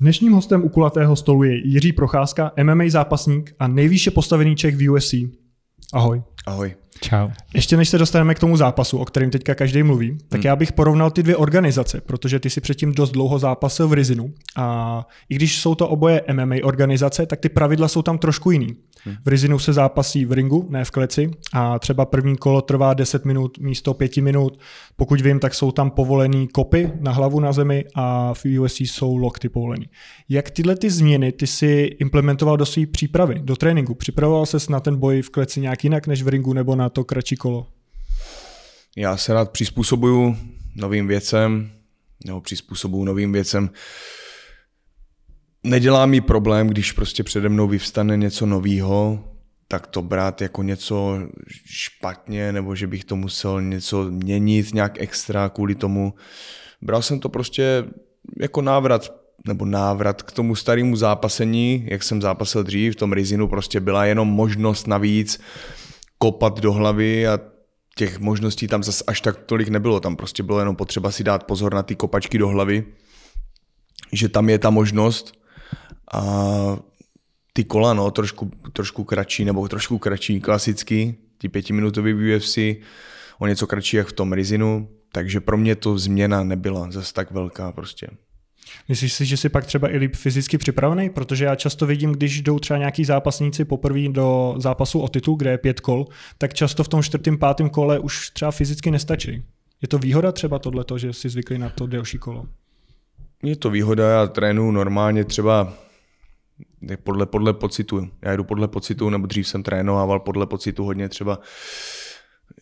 Dnešním hostem u kulatého stolu je Jiří Procházka, MMA zápasník a nejvýše postavený Čech v UFC. Ahoj. Ahoj. Čau. Ještě než se dostaneme k tomu zápasu, o kterém teďka každý mluví, tak hmm. já bych porovnal ty dvě organizace, protože ty si předtím dost dlouho zápasil v Rizinu a i když jsou to oboje MMA organizace, tak ty pravidla jsou tam trošku jiný. Hmm. V Rizinu se zápasí v ringu, ne v kleci a třeba první kolo trvá 10 minut místo 5 minut. Pokud vím, tak jsou tam povolený kopy na hlavu na zemi a v UFC jsou lokty povolený. Jak tyhle ty změny ty si implementoval do své přípravy, do tréninku? Připravoval ses na ten boj v kleci nějak jinak než v ringu nebo na to kratší kolo? Já se rád přizpůsobuju novým věcem, nebo přizpůsobuju novým věcem. Nedělá mi problém, když prostě přede mnou vyvstane něco novýho, tak to brát jako něco špatně, nebo že bych to musel něco měnit nějak extra kvůli tomu. Bral jsem to prostě jako návrat nebo návrat k tomu starému zápasení, jak jsem zápasil dřív, v tom Rizinu prostě byla jenom možnost navíc kopat do hlavy a těch možností tam zase až tak tolik nebylo. Tam prostě bylo jenom potřeba si dát pozor na ty kopačky do hlavy, že tam je ta možnost a ty kola, no, trošku, trošku kratší, nebo trošku kratší, klasicky, ty pětiminutový UFC, o něco kratší jak v tom Rizinu, takže pro mě to změna nebyla zase tak velká prostě. Myslíš si, že jsi pak třeba i líp fyzicky připravený? Protože já často vidím, když jdou třeba nějaký zápasníci poprvé do zápasu o titul, kde je pět kol, tak často v tom čtvrtém, pátém kole už třeba fyzicky nestačí. Je to výhoda třeba tohleto, že jsi zvyklý na to delší kolo? Je to výhoda, já trénuji normálně třeba podle, podle pocitu. Já jdu podle pocitu, nebo dřív jsem trénoval podle pocitu hodně třeba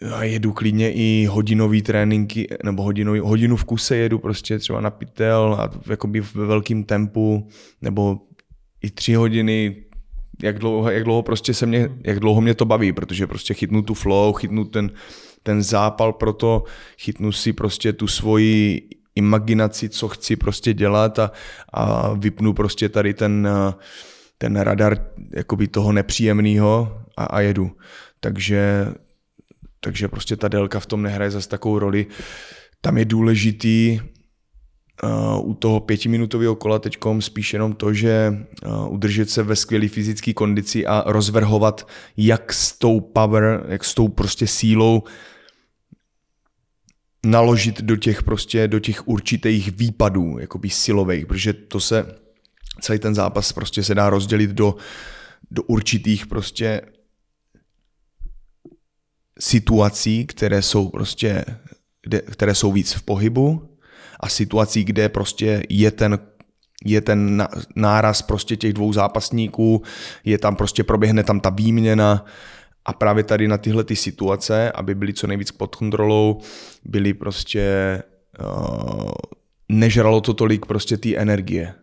já jedu klidně i hodinový tréninky, nebo hodinový, hodinu v kuse jedu prostě třeba na pytel a jakoby ve velkém tempu, nebo i tři hodiny, jak dlouho, jak dlouho prostě se mě, jak dlouho mě to baví, protože prostě chytnu tu flow, chytnu ten, ten zápal pro to, chytnu si prostě tu svoji imaginaci, co chci prostě dělat a, a vypnu prostě tady ten, ten radar jakoby toho nepříjemného a, a jedu. Takže takže prostě ta délka v tom nehraje zase takovou roli. Tam je důležitý uh, u toho pětiminutového kola teď spíš jenom to, že uh, udržet se ve skvělé fyzické kondici a rozvrhovat jak s tou power, jak s tou prostě sílou naložit do těch prostě, do těch určitých výpadů, jakoby silových, protože to se, celý ten zápas prostě se dá rozdělit do, do určitých prostě situací, které jsou prostě, kde, které jsou víc v pohybu a situací, kde prostě je ten je ten náraz prostě těch dvou zápasníků, je tam prostě proběhne tam ta výměna a právě tady na tyhle ty situace, aby byly co nejvíc pod kontrolou, byly prostě uh, nežralo to tolik prostě té energie.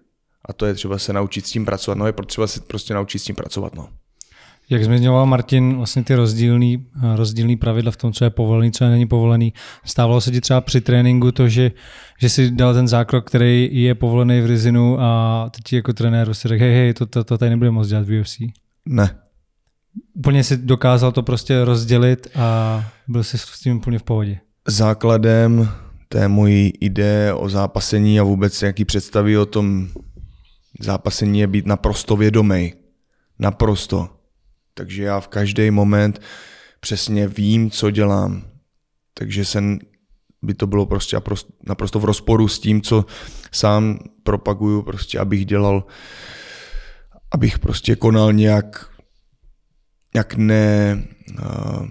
A to je třeba se naučit s tím pracovat. No je potřeba se prostě naučit s tím pracovat. No. Jak zmiňoval Martin, vlastně ty rozdílný, rozdílný pravidla v tom, co je povolený, co není povolený. Stávalo se ti třeba při tréninku to, že, že si dal ten zákrok, který je povolený v Rizinu a teď jako trenér si řekl, hej, hej, to, to, to tady nebude moc dělat v UFC? Ne. Úplně si dokázal to prostě rozdělit a byl jsi s tím úplně v pohodě. Základem té mojí ideje o zápasení a vůbec jaký představy o tom zápasení je být naprosto vědomý. Naprosto takže já v každý moment přesně vím, co dělám. Takže jsem, by to bylo prostě naprosto v rozporu s tím, co sám propaguju, prostě abych dělal, abych prostě konal nějak, nějak ne, uh,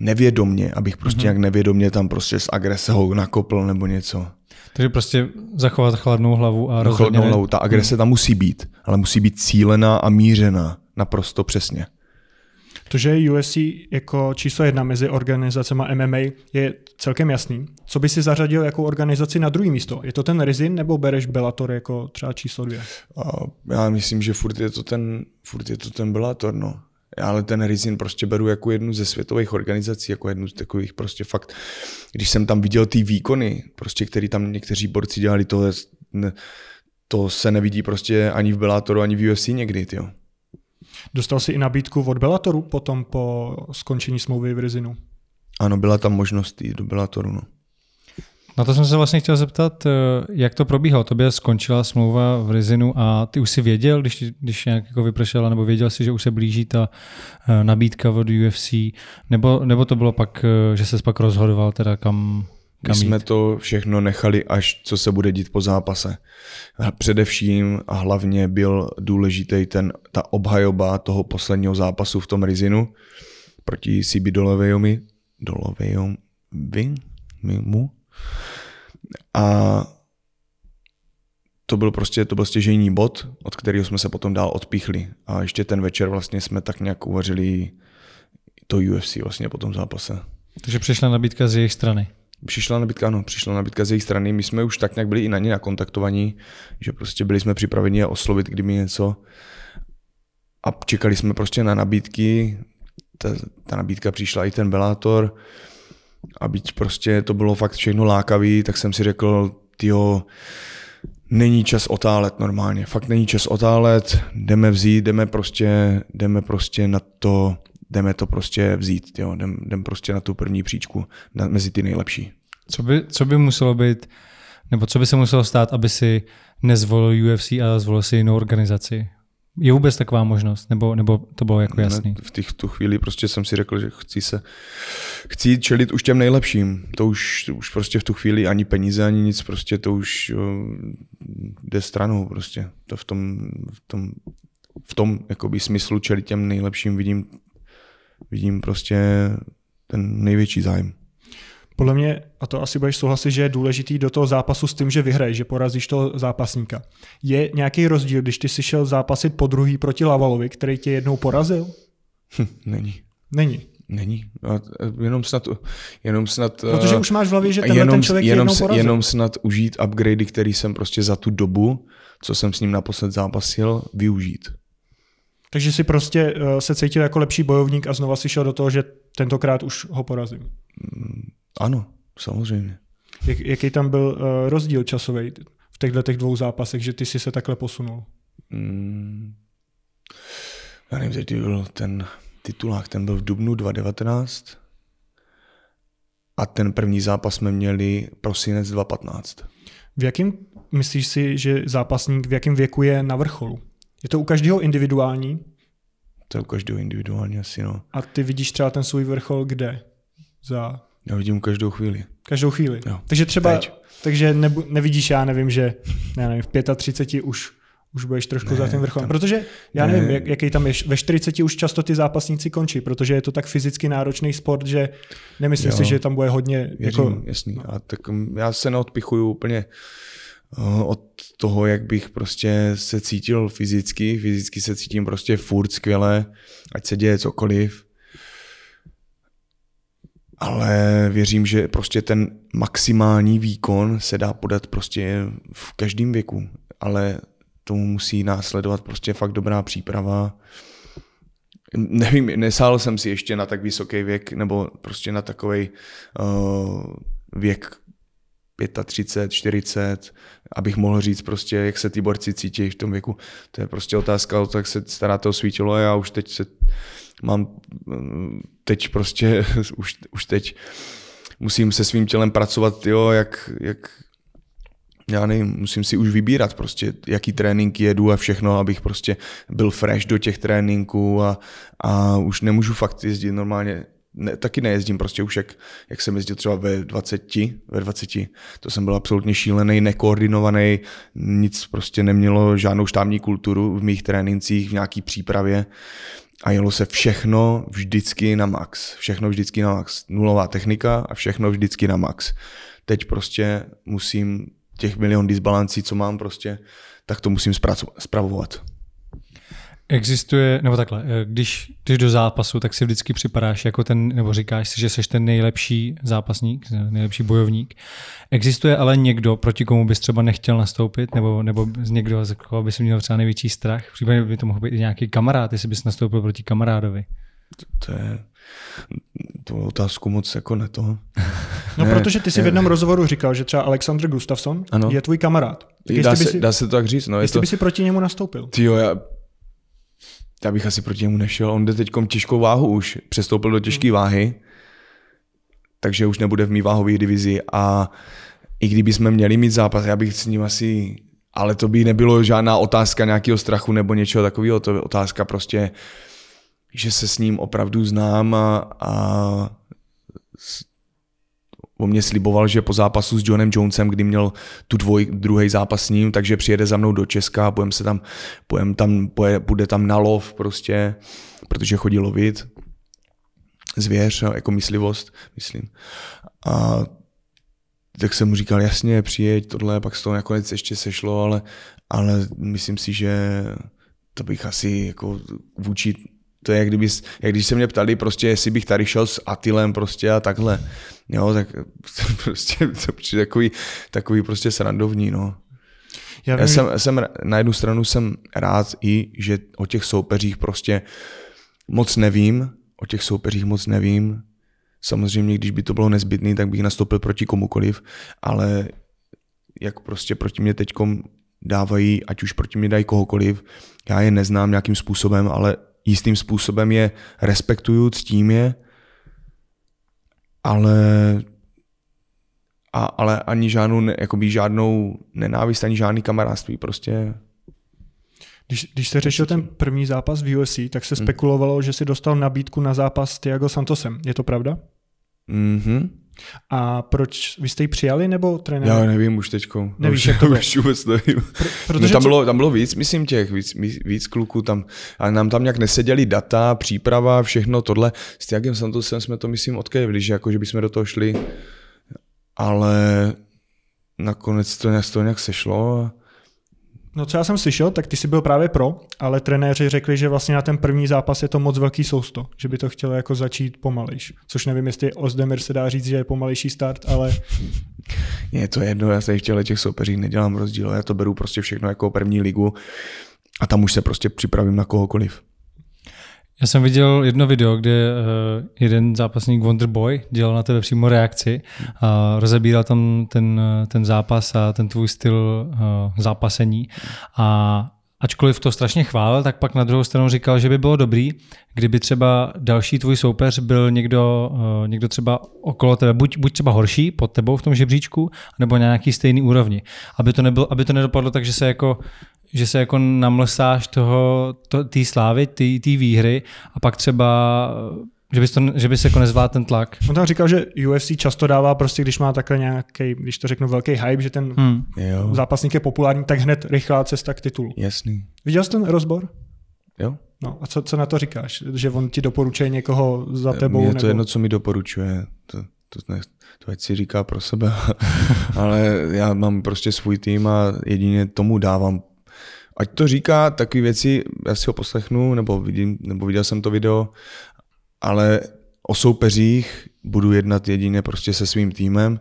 nevědomně, abych prostě mm-hmm. nějak nevědomně tam prostě z agrese ho nakopl nebo něco. Takže prostě zachovat chladnou hlavu a no, chladnou hlavu. Ta agrese tam musí být, ale musí být cílená a mířená. Naprosto přesně. To, že UFC jako číslo jedna mezi organizacemi MMA je celkem jasný. Co by si zařadil jako organizaci na druhý místo? Je to ten Rizin nebo bereš Bellator jako třeba číslo dvě? Já myslím, že furt je to ten, furt je to ten Bellator, no. Ale ten Rizin prostě beru jako jednu ze světových organizací, jako jednu z takových prostě fakt, když jsem tam viděl ty výkony, prostě, který tam někteří borci dělali, to, to se nevidí prostě ani v Bellatoru, ani v UFC někdy, jo. Dostal si i nabídku od Bellatoru potom po skončení smlouvy v Rizinu? Ano, byla tam možnost jít do Bellatoru. No. Na to jsem se vlastně chtěl zeptat, eh, jak to probíhalo. Tobě skončila smlouva v Rizinu a ty už si věděl, když, když nějak jako vypršela, nebo věděl si, že už se blíží ta eh, nabídka od UFC, nebo, nebo to bylo pak, eh, že se pak rozhodoval teda kam, kam My jsme to všechno nechali, až co se bude dít po zápase. Především a hlavně byl důležitý ten, ta obhajoba toho posledního zápasu v tom Rizinu proti CB Dolovejomi. Dolovejomi? Mu? A to byl prostě to byl stěžejní bod, od kterého jsme se potom dál odpíchli. A ještě ten večer vlastně jsme tak nějak uvařili to UFC vlastně po tom zápase. Takže přišla nabídka z jejich strany. Přišla nabídka, ano, přišla nabídka z jejich strany. My jsme už tak nějak byli i na ně nakontaktovaní, že prostě byli jsme připraveni je oslovit, kdyby něco. A čekali jsme prostě na nabídky. Ta, ta nabídka přišla i ten Bellator a byť prostě to bylo fakt všechno lákavý, tak jsem si řekl, tyjo, není čas otálet normálně, fakt není čas otálet, jdeme vzít, jdeme prostě, jdeme prostě na to, jdeme to prostě vzít, jo, jdem, jdem prostě na tu první příčku, na, mezi ty nejlepší. Co by, co by muselo být, nebo co by se muselo stát, aby si nezvolil UFC a zvolil si jinou organizaci? Je vůbec taková možnost, nebo, nebo to bylo jako jasný? Ne, v těch, tu chvíli prostě jsem si řekl, že chci se chci čelit už těm nejlepším. To už, už prostě v tu chvíli ani peníze, ani nic, prostě to už jo, jde stranou prostě. To v tom, v tom, v tom jakoby smyslu čelit těm nejlepším vidím, vidím prostě ten největší zájem. Podle mě, a to asi budeš souhlasit, že je důležitý do toho zápasu s tím, že vyhraješ, že porazíš toho zápasníka. Je nějaký rozdíl, když ty si šel zápasit po druhý proti Lavalovi, který tě jednou porazil? Hm, není. Není. Není. Jenom snad, jenom snad... Protože už máš v hlavě, že tenhle jenom, ten člověk jenom, jednou porazil. Jenom snad užít upgradey, který jsem prostě za tu dobu, co jsem s ním naposled zápasil, využít. Takže si prostě uh, se cítil jako lepší bojovník a znova si šel do toho, že tentokrát už ho porazím. Mm, ano, samozřejmě. Jak, jaký tam byl uh, rozdíl časový v těchto těch dvou zápasech, že ty si se takhle posunul? Mm, já nevím, kdy byl ten titulák, ten byl v Dubnu 2019 a ten první zápas jsme měli prosinec 2015. V jakém, myslíš si, že zápasník v jakém věku je na vrcholu? Je to u každého individuální? To je u každého individuální asi, no. A ty vidíš třeba ten svůj vrchol kde? Za... Já vidím každou chvíli. Každou chvíli. Jo. Takže třeba, Teď. takže nebu, nevidíš, já nevím, že já nevím, v 35 už už budeš trošku ne, za tím vrcholem. Protože já ne. nevím, jak, jaký tam je. Ve 40 už často ty zápasníci končí, protože je to tak fyzicky náročný sport, že nemyslím jo. si, že tam bude hodně. Věřím, jako... jasný. A tak já se neodpichuju úplně eh, od toho, jak bych prostě se cítil fyzicky. Fyzicky se cítím prostě furt skvěle, ať se děje cokoliv. Ale věřím, že prostě ten maximální výkon se dá podat prostě v každém věku. Ale tomu musí následovat prostě fakt dobrá příprava. Nevím, nesál jsem si ještě na tak vysoký věk, nebo prostě na takový uh, věk 35, 40, abych mohl říct prostě, jak se ty borci cítí v tom věku. To je prostě otázka jak se staráte o svítilo a já už teď se mám, teď prostě, už, už teď musím se svým tělem pracovat, jo, jak, jak, já nevím, musím si už vybírat prostě, jaký tréninky jedu a všechno, abych prostě byl fresh do těch tréninků a, a už nemůžu fakt jezdit normálně ne, taky nejezdím prostě už jak, jak jsem jezdil třeba ve 20, ve 20, to jsem byl absolutně šílený, nekoordinovaný, nic prostě nemělo žádnou štábní kulturu v mých trénincích, v nějaký přípravě a jelo se všechno vždycky na max, všechno vždycky na max, nulová technika a všechno vždycky na max. Teď prostě musím těch milion disbalancí, co mám prostě, tak to musím zpravovat. Existuje, nebo takhle, eh, když jdeš do zápasu, tak si vždycky připadáš jako ten, nebo říkáš si, že jsi ten nejlepší zápasník, nejlepší bojovník. Existuje ale někdo, proti komu bys třeba nechtěl nastoupit, nebo, nebo z někdo, z koho bys měl třeba největší strach? Případně by to mohl být i nějaký kamarád, jestli bys nastoupil proti kamarádovi. To, to je, tu otázku moc jako ne toho. No ne, protože ty jsi v jednom rozhovoru říkal, že třeba Alexander Gustafsson ano. je tvůj kamarád. Tak dá, se, si, dá se to tak říct. No, jestli to... by si proti němu nastoupil. Tyjo, já, já bych asi proti němu nešel. On jde teď těžkou váhu už. Přestoupil do těžké hmm. váhy, takže už nebude v mý váhové divizi a i kdyby jsme měli mít zápas, já bych s ním asi, ale to by nebylo žádná otázka nějakého strachu nebo něčeho takového, to je otázka prostě, že se s ním opravdu znám a, a o mě sliboval, že po zápasu s Johnem Jonesem, kdy měl tu dvoj, druhý zápas s ním, takže přijede za mnou do Česka, budem se tam, budem tam, bude tam na lov prostě, protože chodí lovit zvěř, jako myslivost, myslím. A tak jsem mu říkal, jasně, přijeď tohle, pak z toho nakonec ještě sešlo, ale, ale myslím si, že to bych asi jako vůči to je, jak, kdyby, jak když se mě ptali prostě, jestli bych tady šel s Atilem prostě a takhle. Jo, tak prostě to přijde takový, takový prostě srandovní, no. Já, Já jsem, jsem, na jednu stranu jsem rád i, že o těch soupeřích prostě moc nevím, o těch soupeřích moc nevím. Samozřejmě, když by to bylo nezbytné, tak bych nastoupil proti komukoliv, ale jak prostě proti mě teďkom dávají, ať už proti mě dají kohokoliv, já je neznám nějakým způsobem, ale jistým způsobem je respektuju, ctím je, ale, a, ale ani žádnou, jakoby žádnou nenávist, ani žádný kamarádství, prostě když, když se řešil ten první zápas v UFC, tak se hmm. spekulovalo, že si dostal nabídku na zápas s Tiago Santosem. Je to pravda? Mhm. A proč vy jste ji přijali, nebo trenér? Já nevím už teďko. Nevíš, jak to bylo? Už vůbec nevím. Pro, no, tam, co... bylo, tam bylo víc, myslím těch, víc, víc kluků tam. A nám tam nějak neseděli data, příprava, všechno tohle. S Tiagem Santosem jsme to, myslím, odkejvili, že, jako, že bychom do toho šli. Ale nakonec to nějak, to nějak sešlo. A No co já jsem slyšel, tak ty jsi byl právě pro, ale trenéři řekli, že vlastně na ten první zápas je to moc velký sousto, že by to chtělo jako začít pomalejš. Což nevím, jestli Ozdemir se dá říct, že je pomalejší start, ale... Je to jedno, já se v těch soupeřích nedělám rozdíl, já to beru prostě všechno jako první ligu a tam už se prostě připravím na kohokoliv. Já jsem viděl jedno video, kde uh, jeden zápasník Wonderboy dělal na tebe přímo reakci a rozebíral tam ten, ten zápas a ten tvůj styl uh, zápasení. A ačkoliv to strašně chválil, tak pak na druhou stranu říkal, že by bylo dobrý, kdyby třeba další tvůj soupeř byl někdo, někdo třeba okolo tebe, buď, buď třeba horší pod tebou v tom žebříčku, nebo na nějaký stejný úrovni. Aby to, nebylo, aby to nedopadlo tak, že se jako že se jako namlsáš toho, té slávy, té výhry a pak třeba že bys, to, že bys jako nezvládl ten tlak. On tam říkal, že UFC často dává prostě, když má takhle nějaký, když to řeknu, velký hype, že ten hmm. zápasník je populární, tak hned rychlá cesta k titulu. Jasný. Viděl jsi ten rozbor? Jo. No a co, co na to říkáš? Že on ti doporučuje někoho za tebou? Je to nebo... jedno, co mi doporučuje. To, to, ne, to ať si říká pro sebe. Ale já mám prostě svůj tým a jedině tomu dávám ať to říká takové věci, já si ho poslechnu, nebo, vidím, nebo viděl jsem to video, ale o soupeřích budu jednat jedině prostě se svým týmem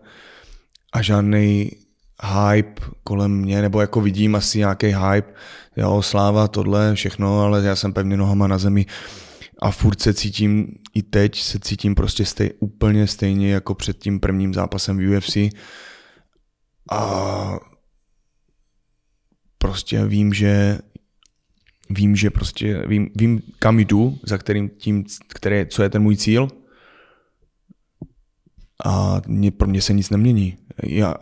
a žádný hype kolem mě, nebo jako vidím asi nějaký hype, jo, sláva, tohle, všechno, ale já jsem pevně nohama na zemi a furt se cítím, i teď se cítím prostě stej, úplně stejně jako před tím prvním zápasem v UFC a prostě vím, že vím, že prostě vím, vím kam jdu, za kterým tím, které, co je ten můj cíl a mě, pro mě se nic nemění. Já,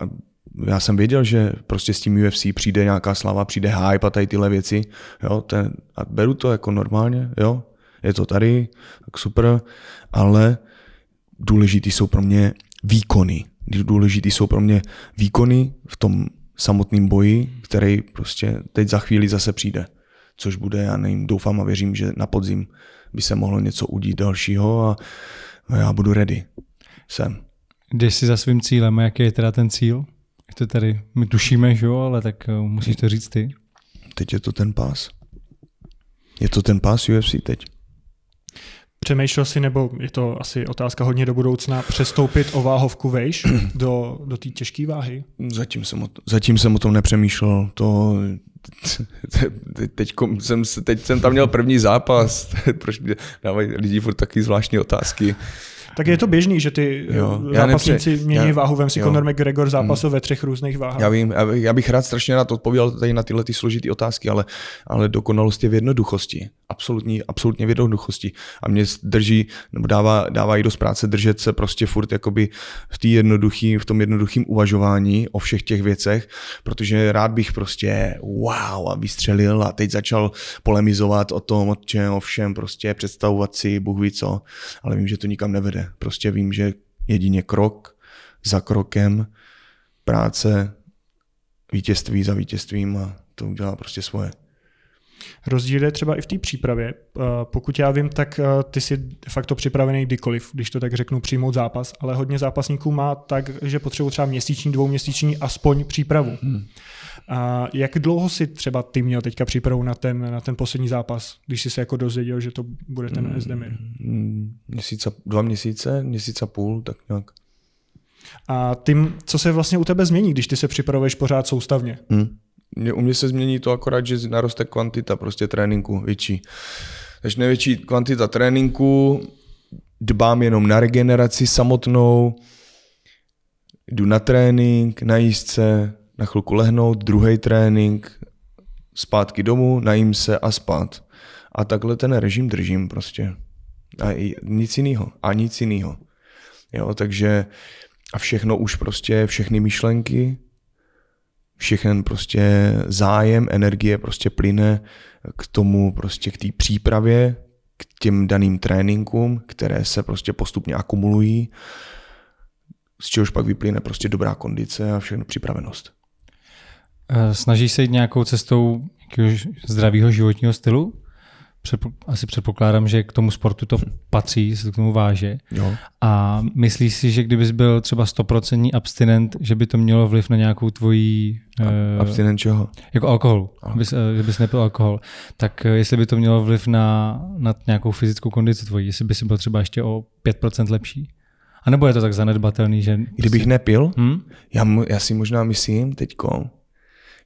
já jsem věděl, že prostě s tím UFC přijde nějaká slava, přijde hype a tady tyhle věci, jo, ten, a beru to jako normálně, jo, je to tady, tak super, ale důležitý jsou pro mě výkony. Důležitý jsou pro mě výkony v tom samotným boji, který prostě teď za chvíli zase přijde. Což bude, já nevím, doufám a věřím, že na podzim by se mohlo něco udít dalšího a já budu ready. Jsem. Jdeš si za svým cílem a jaký je teda ten cíl? Jak to tady, my tušíme, že jo, ale tak eh, musíš to říct ty. Teď je to ten pás. Je to ten pás UFC teď. Přemýšlel si, nebo je to asi otázka hodně do budoucna, přestoupit o váhovku vejš do, do té těžké váhy? Zatím jsem, o, zatím jsem o tom nepřemýšlel. To, teď, jsem, teď jsem tam měl první zápas. Proč dávají lidi furt taky zvláštní otázky? Tak je to běžný, že ty jo, zápasníci nepře... mění já, váhu. Vem si jo. Conor McGregor zápasil hmm. ve třech různých váhách. Já vím, já bych rád strašně rád odpověděl tady na tyhle ty složité otázky, ale, ale dokonalost je v jednoduchosti. Absolutní, absolutně v jednoduchosti. A mě drží, nebo dává, dává i dost práce držet se prostě furt jakoby v, tý jednoduchý, v tom jednoduchým uvažování o všech těch věcech, protože rád bych prostě wow a vystřelil a teď začal polemizovat o tom, o čem, o všem, prostě představovat si, Bůh ví co, ale vím, že to nikam nevede. Prostě vím, že jedině krok za krokem, práce, vítězství za vítězstvím a to udělá prostě svoje. Rozdíl je třeba i v té přípravě. Eh, pokud já vím, tak eh, ty jsi de facto připravený kdykoliv, když to tak řeknu, přijmout zápas, ale hodně zápasníků má tak, že potřebují třeba měsíční, dvouměsíční aspoň přípravu. Hmm. A jak dlouho si třeba ty měl teďka přípravu na ten, na ten poslední zápas, když jsi se jako dozvěděl, že to bude ten hmm. Esdemir? Měsíc a, dva měsíce, měsíc a půl, tak nějak. A tím, co se vlastně u tebe změní, když ty se připravuješ pořád soustavně? Hmm. U mě se změní to akorát, že naroste kvantita prostě tréninku větší. Takže největší kvantita tréninku, dbám jenom na regeneraci samotnou, jdu na trénink, na jízdce, na chvilku lehnout, druhý trénink, zpátky domů, najím se a spát. A takhle ten režim držím prostě. A nic jiného. A nic jiného. Jo, takže a všechno už prostě, všechny myšlenky, všechen prostě zájem, energie prostě plyne k tomu prostě k té přípravě, k těm daným tréninkům, které se prostě postupně akumulují, z čehož pak vyplyne prostě dobrá kondice a všechno připravenost. Eh, snažíš se jít nějakou cestou zdravého životního stylu? Předpo, asi předpokládám, že k tomu sportu to patří, se to k tomu váže. Jo. A myslíš si, že kdybys byl třeba 100% abstinent, že by to mělo vliv na nějakou tvoji... Uh, abstinent čeho? Jako alkohol, uh, že bys nepil alkohol. Tak uh, jestli by to mělo vliv na, na nějakou fyzickou kondici tvoji, jestli by si byl třeba ještě o 5% lepší? A nebo je to tak zanedbatelný, že... Kdybych nepil? Hmm? Já, já si možná myslím teďko,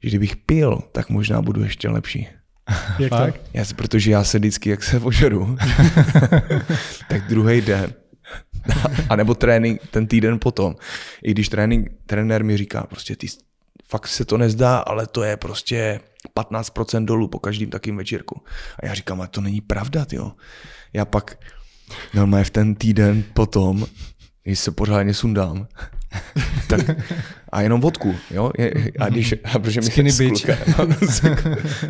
že kdybych pil, tak možná budu ještě lepší. Jak tak? Já, protože já se vždycky, jak se požeru, tak druhý den, a nebo trénink ten týden potom, i když trénink, trenér mi říká, prostě ty fakt se to nezdá, ale to je prostě 15% dolů po každém takým večírku. A já říkám, ale to není pravda, jo. Já pak normálně v ten týden potom, když se pořádně sundám, tak, a jenom vodku, jo? A když, a protože my s, kluka, no, s,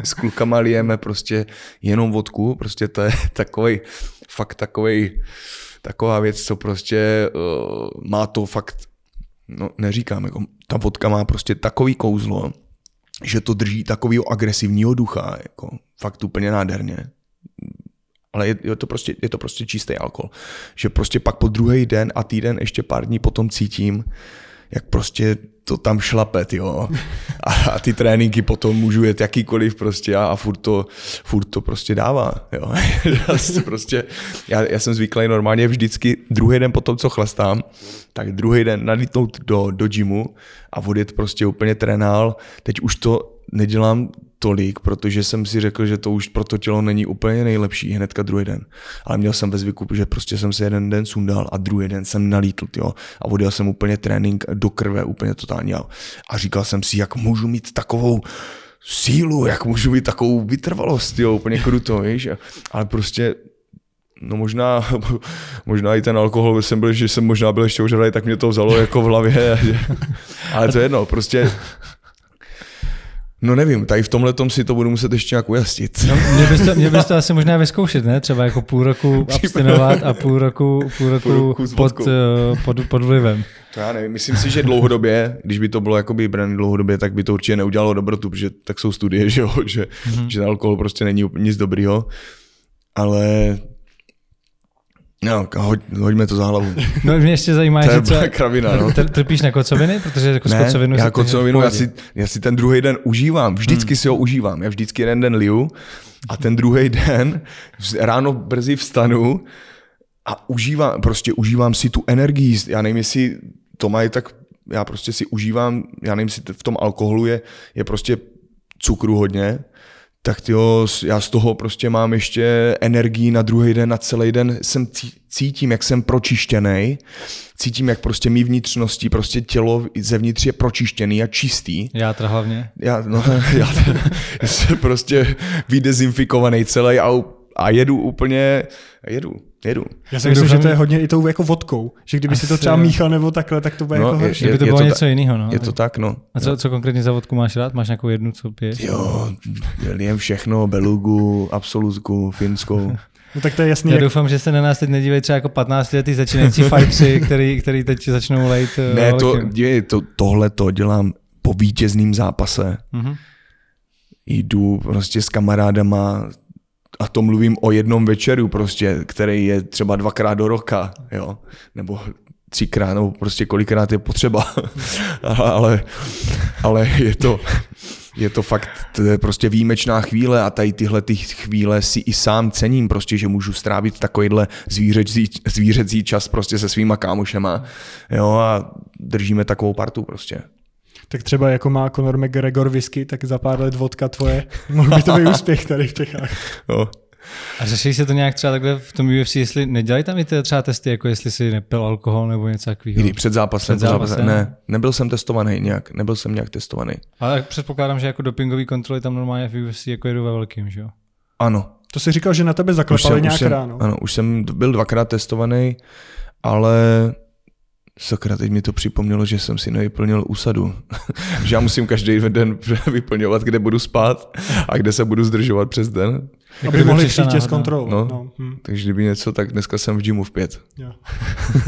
s klukama lijeme prostě jenom vodku, prostě to je takový, fakt takový, taková věc, co prostě uh, má to fakt, no neříkám, jako, ta vodka má prostě takový kouzlo, že to drží takového agresivního ducha, jako fakt úplně nádherně. Ale je, je, to prostě, je to prostě čistý alkohol. Že prostě pak po druhý den a týden ještě pár dní potom cítím, jak prostě to tam šlape, jo. A, a ty tréninky potom můžu jet jakýkoliv prostě a, a furt, to, furt to prostě dává, jo. já, prostě, já, já, jsem zvyklý normálně vždycky druhý den po tom, co chlastám, tak druhý den nadítnout do, do gymu a odjet prostě úplně trénál. Teď už to nedělám tolik, protože jsem si řekl, že to už pro to tělo není úplně nejlepší hnedka druhý den. Ale měl jsem ve zvyku, že prostě jsem se jeden den sundal a druhý den jsem nalítl, jo. A odjel jsem úplně trénink do krve, úplně totálně. A říkal jsem si, jak můžu mít takovou sílu, jak můžu mít takovou vytrvalost, jo, úplně kruto, víš. Ale prostě No možná, možná i ten alkohol, jsem byl, že jsem možná byl ještě ožralý, tak mě to vzalo jako v hlavě. Ale to je jedno, prostě No nevím, tady v tomhle tom si to budu muset ještě nějak ujasnit. No, mě, bys to, mě bys to asi možná vyzkoušet, ne? Třeba jako půl roku abstinovat a půl roku, půl roku, půl roku pod, uh, pod, pod vlivem. To já nevím, myslím si, že dlouhodobě, když by to bylo jakoby brand dlouhodobě, tak by to určitě neudělalo dobrotu, protože tak jsou studie, že, jo, že, mm-hmm. že alkohol prostě není nic dobrýho. Ale No, hoď, hoďme to za hlavu. No, mě ještě zajímá, to že co, kravina, no. trpíš na kocoviny? Protože jako ne, kocovinu já kocovinu, já si, já si ten druhý den užívám, vždycky hmm. si ho užívám. Já vždycky jeden den liju a ten druhý den ráno brzy vstanu a užívám, prostě užívám si tu energii. Já nevím, jestli to mají tak, já prostě si užívám, já nevím, jestli v tom alkoholu je, je prostě cukru hodně, tak jo, já z toho prostě mám ještě energii na druhý den, na celý den jsem cítím, jak jsem pročištěný, cítím, jak prostě mý vnitřnosti, prostě tělo zevnitř je pročištěný a čistý. Játra hlavně. Já, no, já, jsem prostě vydezinfikovaný celý a, a jedu úplně, jedu, jedu. Já si myslím, že to je hodně i tou jako vodkou, že kdyby Asi, si to třeba míchal nebo takhle, tak to bude no, jako horší. Kdyby to bylo to něco ta, jiného. No. Je to tak, no. A co, co konkrétně za vodku máš rád? Máš nějakou jednu, co piješ? Jo, jen všechno, belugu, absolutku, finskou. No tak to je jasný. Já jak... doufám, že se na nás teď nedívají třeba jako 15 letý začínající fightři, který, který teď začnou lejt. Eh, ne, to, dívej, to, tohle to dělám po vítězném zápase. Mm-hmm. Jdu prostě s kamarádama a to mluvím o jednom večeru prostě, který je třeba dvakrát do roka, jo, nebo třikrát, nebo prostě kolikrát je potřeba, ale, ale je to, je to fakt to je prostě výjimečná chvíle a tady tyhle ty chvíle si i sám cením, prostě, že můžu strávit takovýhle zvířecí, zvířecí čas prostě se svýma kámošema jo, a držíme takovou partu prostě. Tak třeba jako má Conor McGregor whisky, tak za pár let vodka tvoje. Mohl by to být úspěch tady v Čechách. No. A řeší se to nějak třeba takhle v tom UFC, jestli nedělají tam i ty třeba testy, jako jestli si nepil alkohol nebo něco takového? Kdy před zápasem? Před zápasem? Ne, nebyl jsem testovaný nějak, nebyl jsem nějak testovaný. Ale předpokládám, že jako dopingový kontroly tam normálně v UFC jako jedu ve velkým, že jo? Ano. To si říkal, že na tebe zaklepali jsem, nějak jsem, ráno. Ano, už jsem byl dvakrát testovaný, ale Sakra, teď mi to připomnělo, že jsem si nevyplnil úsadu. že já musím každý den vyplňovat, kde budu spát a kde se budu zdržovat přes den. Aby mohli přijít tě zkontrolovat. No, no. Hm. Takže kdyby něco, tak dneska jsem v gymu v pět. Jo.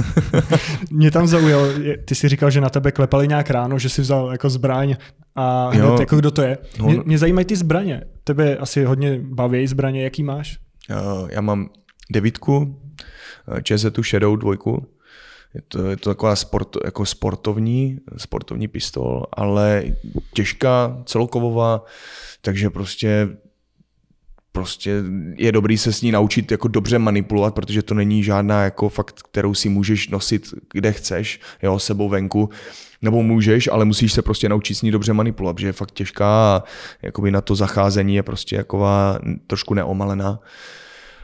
Mě tam zaujalo, ty jsi říkal, že na tebe klepali nějak ráno, že jsi vzal jako zbraň a hned, jo. jako kdo to je. No, mě, mě zajímají ty zbraně. Tebe asi hodně baví zbraně, jaký máš? Já mám devítku, ČZ Shadow dvojku, je to, je to taková sport, jako sportovní, sportovní pistol, ale těžká, celokovová, takže prostě prostě je dobrý se s ní naučit jako dobře manipulovat, protože to není žádná jako fakt, kterou si můžeš nosit kde chceš, jo, sebou venku, nebo můžeš, ale musíš se prostě naučit s ní dobře manipulovat, protože je fakt těžká a jakoby na to zacházení je prostě jaková trošku neomalená.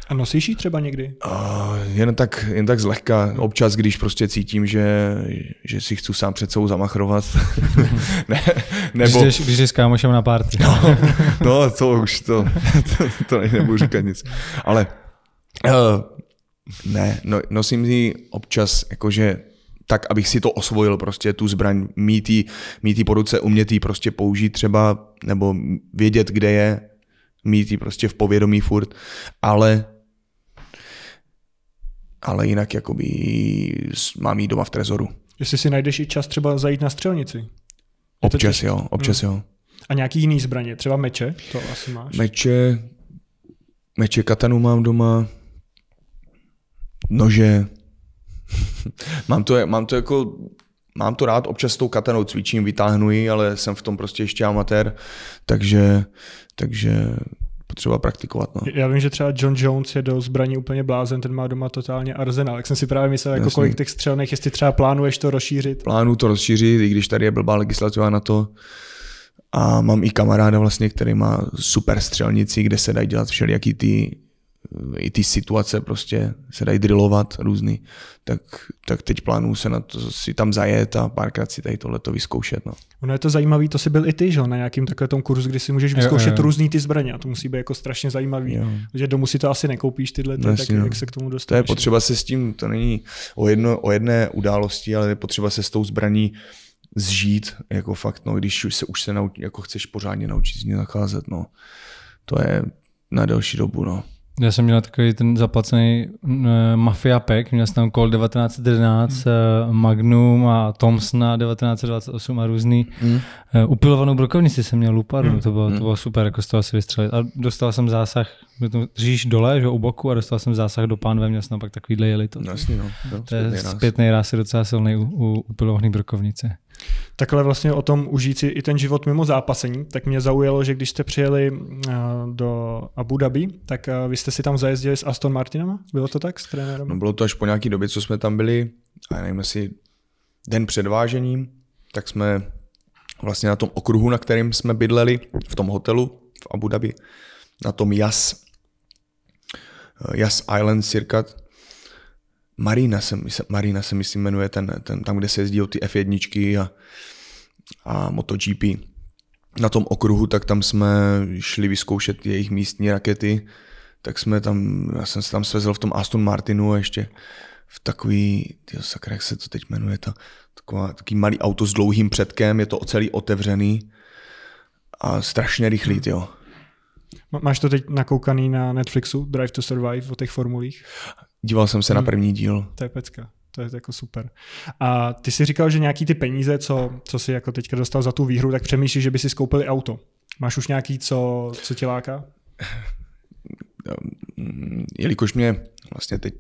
A nosíš ji třeba někdy? Uh, jen, tak, jen tak zlehka. Občas, když prostě cítím, že, že si chci sám před sebou zamachrovat. ne, nebo... Když, když jsi s kámošem na párty. no, no, to už, to, to, to nebudu říkat nic. Ale uh, ne, no, nosím ji občas jakože tak, abych si to osvojil, prostě tu zbraň, mít jí, mít po ruce, umět jí prostě použít třeba, nebo vědět, kde je, mít ji prostě v povědomí furt, ale ale jinak jakoby mám jí doma v trezoru. Jestli si najdeš i čas třeba zajít na střelnici. občas jo, občas hmm. jo. A nějaký jiný zbraně, třeba meče, to asi máš? Meče, meče katanu mám doma, nože, mám, to, mám to jako, mám to rád, občas s tou katanou cvičím, vytáhnu ji, ale jsem v tom prostě ještě amatér, takže, takže potřeba praktikovat. No. Já vím, že třeba John Jones je do zbraní úplně blázen, ten má doma totálně arzenál. Jak jsem si právě myslel, jako kolik těch střelných, jestli třeba plánuješ to rozšířit? Plánu to rozšířit, i když tady je blbá legislativa na to. A mám i kamaráda vlastně, který má super střelnici, kde se dají dělat všelijaký ty i ty situace prostě se dají drillovat různý, tak, tak teď plánuju se na to si tam zajet a párkrát si tady tohleto vyzkoušet. No. Ono je to zajímavý, to si byl i ty, že na nějakým takovém tom kurzu, kdy si můžeš vyzkoušet jo, jo. různý ty zbraně a to musí být jako strašně zajímavý, jo. že domů si to asi nekoupíš tyhle, ty, Jasně, tak no. jak se k tomu dostaneš. To je potřeba se s tím, to není o, jedno, o jedné události, ale je potřeba se s tou zbraní zžít, jako fakt, no, když už se, už se naučí, jako chceš pořádně naučit z ní nacházet, no. To je na delší dobu, no. Já jsem měl takový ten zaplacený uh, Mafia Pack, měl jsem tam Colt 1911, hmm. uh, Magnum a Thompsona 1928 a různý. Hmm. Uh, upilovanou brokovnici jsem měl Luparu, hmm. to, bylo, hmm. to bylo super, jako z toho si vystřelit. A dostal jsem zásah, držíš dole, že u boku a dostal jsem zásah do pánve, měl jsem tam pak takovýhle jeli to. Jasně, no. To je zpětný ráz je docela silný u, u upilované brokovnice. Takhle vlastně o tom užít si i ten život mimo zápasení, tak mě zaujalo, že když jste přijeli eh, do Abu Dhabi, tak eh, vy jste si tam zajezdili s Aston Martinama? Bylo to tak s trenérem? No bylo to až po nějaký době, co jsme tam byli, a nevím, jestli den před vážením, tak jsme vlastně na tom okruhu, na kterém jsme bydleli, v tom hotelu v Abu Dhabi, na tom Yas, eh, Yas Island Circuit, Marina se, Marina se myslím jmenuje ten, ten, tam, kde se jezdí ty F1 a, a MotoGP. Na tom okruhu, tak tam jsme šli vyzkoušet jejich místní rakety, tak jsme tam, já jsem se tam svezl v tom Aston Martinu a ještě v takový, tyjo, sakra, jak se to teď jmenuje, ta, taková, takový malý auto s dlouhým předkem, je to celý otevřený a strašně rychlý, jo. Máš to teď nakoukaný na Netflixu, Drive to Survive, o těch formulích? Díval jsem se hmm. na první díl. To je pecka. To je jako super. A ty si říkal, že nějaký ty peníze, co, co si jako teďka dostal za tu výhru, tak přemýšlíš, že by si skoupili auto. Máš už nějaký, co, co tě láká? Jelikož mě vlastně teď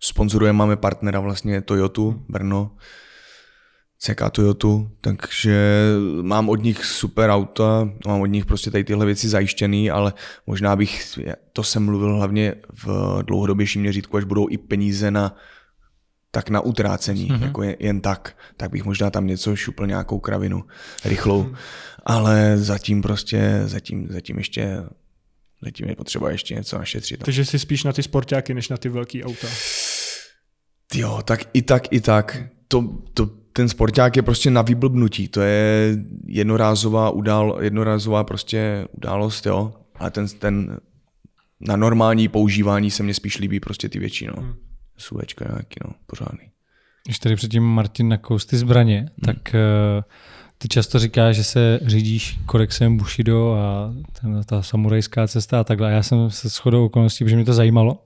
sponzoruje, máme partnera vlastně Toyota Brno, CK Toyota, takže mám od nich super auta, mám od nich prostě tady tyhle věci zajištěný, ale možná bych, to jsem mluvil hlavně v dlouhodobějším měřítku, až budou i peníze na tak na utrácení, mm-hmm. jako jen, jen tak, tak bych možná tam něco šupl nějakou kravinu rychlou, mm. ale zatím prostě, zatím, zatím ještě zatím je potřeba ještě něco našetřit. Takže si spíš na ty sportáky, než na ty velký auta. Jo, tak i tak, i tak. To, to, ten sporták je prostě na vyblbnutí. To je jednorázová, udál, jednorázová prostě událost, jo. Ale ten, ten na normální používání se mně spíš líbí prostě ty větší, no. Hmm. SUVčka nějaký, no, pořádný. Když tady předtím Martin nakous ty zbraně, hmm. tak uh, ty často říkáš, že se řídíš kodexem Bushido a ten, ta samurajská cesta a takhle. Já jsem se shodou okolností, protože mě to zajímalo.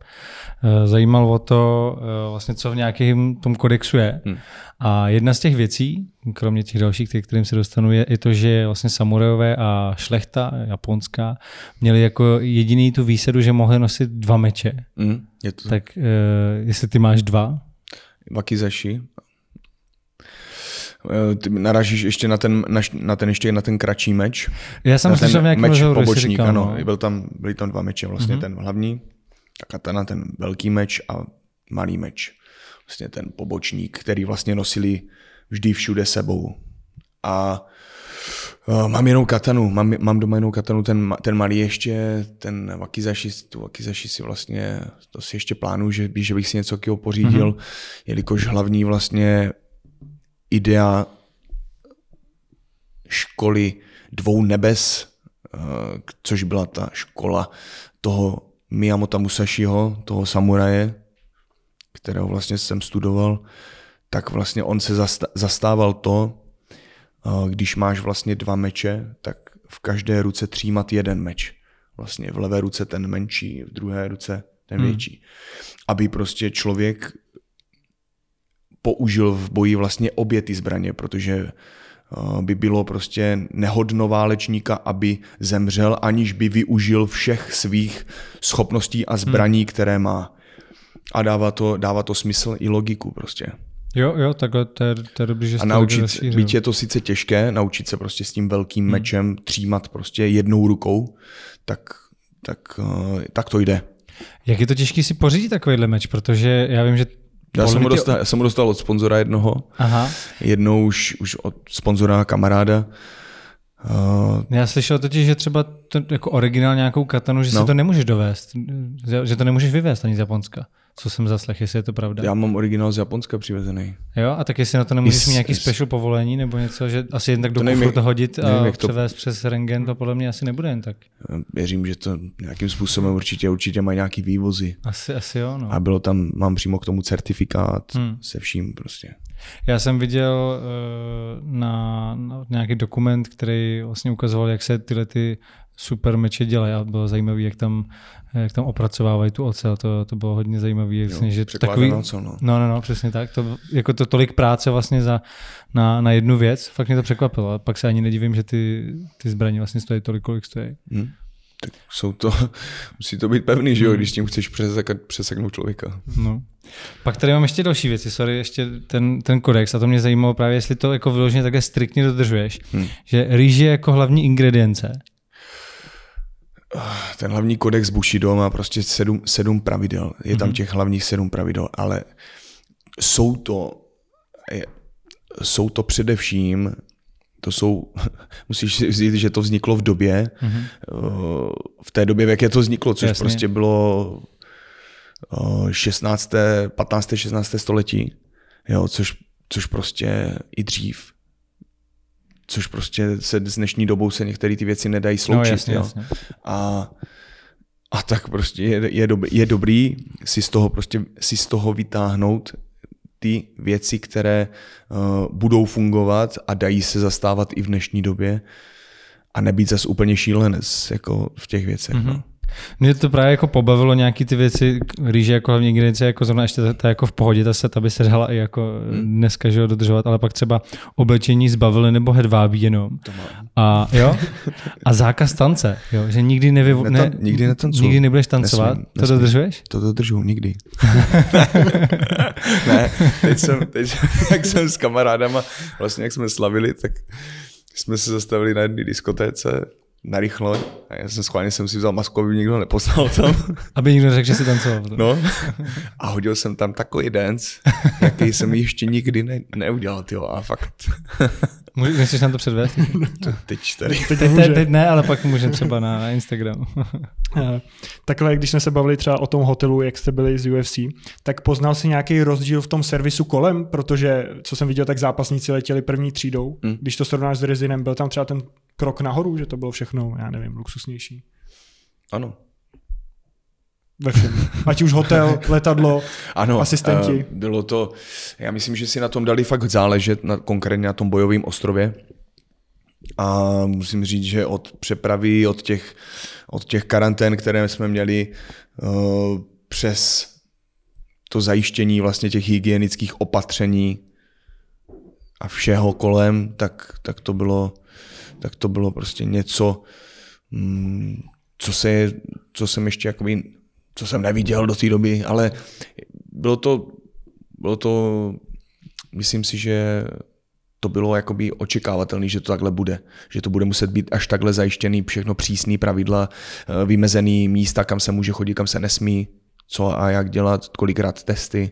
Eh, zajímalo o to, eh, vlastně, co v nějakém tom kodexu je. Hmm. A jedna z těch věcí, kromě těch dalších, kterým se dostanu, je i to, že vlastně samurajové a šlechta japonská měli jako jediný tu výsadu, že mohli nosit dva meče. Hmm, je to... Tak uh, jestli ty máš dva? Wakizashi Eh, ty narážíš ještě na ten, na, na ten ještě na ten kratší meč. Já jsem slyšel nějaký meč rozhovoru, pobočník, říkal, ano. No. Byl tam, byly tam dva meče, vlastně mm-hmm. ten hlavní, tak a ten velký meč a malý meč. Vlastně ten pobočník, který vlastně nosili vždy všude sebou. A Uh, mám jenom katanu, mám, mám doma jenom katanu, ten, ten malý ještě, ten Wakizashi, tu Wakizashi si vlastně, to si ještě plánuju, že, že bych si něco takového pořídil, mm-hmm. jelikož hlavní vlastně idea školy dvou nebes, eh, což byla ta škola toho Miyamoto Musashiho, toho samuraje, kterého vlastně jsem studoval, tak vlastně on se zastával to, eh, když máš vlastně dva meče, tak v každé ruce třímat jeden meč. Vlastně v levé ruce ten menší, v druhé ruce ten hmm. větší. Aby prostě člověk použil v boji vlastně obě ty zbraně, protože eh, by bylo prostě nehodno válečníka, aby zemřel, aniž by využil všech svých schopností a zbraní, hmm. které má. A dává to, dává to smysl i logiku prostě. Jo, jo, takhle to je, to je dobrý, že A naučit, byť je to sice těžké, naučit se prostě s tím velkým hmm. mečem třímat prostě jednou rukou, tak, tak, eh, tak to jde. Jak je to těžké si pořídit takovýhle meč, protože já vím, že já jsem, ho dostal, já jsem ho dostal od sponzora jednoho, Aha. jednou už, už od sponzora kamaráda. Uh, Já slyšel totiž, že třeba to, jako originál nějakou katanu, že no. si to nemůžeš dovést, že to nemůžeš vyvést ani z Japonska co jsem zaslech, jestli je to pravda. Já mám originál z Japonska přivezený. Jo, a tak jestli na to nemůžeš mít nějaký special povolení nebo něco, že asi jen tak do kufru to hodit a nevím, převést to... přes rengen, to podle mě asi nebude jen tak. Věřím, že to nějakým způsobem určitě určitě mají nějaký vývozy. Asi, asi jo, no. A bylo tam, mám přímo k tomu certifikát hmm. se vším prostě. Já jsem viděl uh, na, na nějaký dokument, který vlastně ukazoval, jak se tyhle ty super meče dělají a bylo zajímavé, jak tam, jak tam opracovávají tu ocel, to, to bylo hodně zajímavé. Jo, že takový, ocel, no. no. no, no, přesně tak. To, jako to tolik práce vlastně za, na, na jednu věc, fakt mě to překvapilo. A pak se ani nedivím, že ty, ty zbraně vlastně stojí tolik, kolik stojí. Hmm. Tak jsou to, musí to být pevný, že jo, hmm. když tím chceš přesekat, přeseknout člověka. No. Pak tady mám ještě další věci, sorry, ještě ten, ten kodex a to mě zajímalo právě, jestli to jako vyloženě takhle striktně dodržuješ, hmm. že rýž je jako hlavní ingredience ten hlavní kodex Bushido má prostě sedm, sedm pravidel. Je tam mhm. těch hlavních sedm pravidel, ale jsou to, jsou to především, to jsou, musíš si říct, že to vzniklo v době, mm-hmm. v té době, v jaké to vzniklo, což Jasně. prostě bylo 16., 15., 16. století, jo, což, což prostě i dřív což prostě se s dnešní dobou se některé ty věci nedají sloučit. No, jasně, jo. Jasně. A A tak prostě je, je, dobrý, je dobrý si z toho prostě si z toho vytáhnout ty věci, které uh, budou fungovat a dají se zastávat i v dnešní době a nebýt zase úplně šílenec jako v těch věcech. Mm-hmm. No. Mě to právě jako pobavilo nějaký ty věci, rýže jako hlavně ingredience, jako zrovna ještě ta, ta jako v pohodě, ta set, aby se řela i jako hmm. dneska, že dodržovat, ale pak třeba oblečení zbavili nebo hedvábí jenom. A jo, a zákaz tance, jo, že nikdy nevy, Netan, ne, nikdy netancuju. Nikdy nebudeš tancovat, nesmím, to nesmím. dodržuješ? To dodržuju, nikdy. ne, teď jsem, teď, jak jsem s kamarádama, vlastně jak jsme slavili, tak jsme se zastavili na jedné diskotéce, narychlo. A já jsem schválně jsem si vzal masku, aby nikdo neposlal tam. aby nikdo řekl, že si tancoval. No. A hodil jsem tam takový dance, jaký jsem ještě nikdy ne, neudělal, tyjo, a fakt. Můžeš nám to předvést? To teď tady. Teď, teď, teď ne, ale pak můžeme třeba na, na Instagram. Takhle, když jsme se bavili třeba o tom hotelu, jak jste byli z UFC, tak poznal si nějaký rozdíl v tom servisu kolem, protože, co jsem viděl, tak zápasníci letěli první třídou. Hmm. Když to srovnáš s Rezinem, byl tam třeba ten krok nahoru, že to bylo všechno, já nevím, luxusnější. Ano. Ve všem. Ať už hotel, letadlo, ano, asistenti. Uh, bylo to, já myslím, že si na tom dali fakt záležet, na, konkrétně na tom bojovém ostrově. A musím říct, že od přepravy, od těch, od těch karantén, které jsme měli, uh, přes to zajištění vlastně těch hygienických opatření a všeho kolem, tak, tak to bylo tak to bylo prostě něco, mm, co, se, co jsem ještě jakoby, co jsem neviděl do té doby, ale bylo to, bylo to, myslím si, že to bylo jakoby očekávatelné, že to takhle bude. Že to bude muset být až takhle zajištěný, všechno přísný pravidla, eh, vymezený místa, kam se může chodit, kam se nesmí, co a jak dělat, kolikrát testy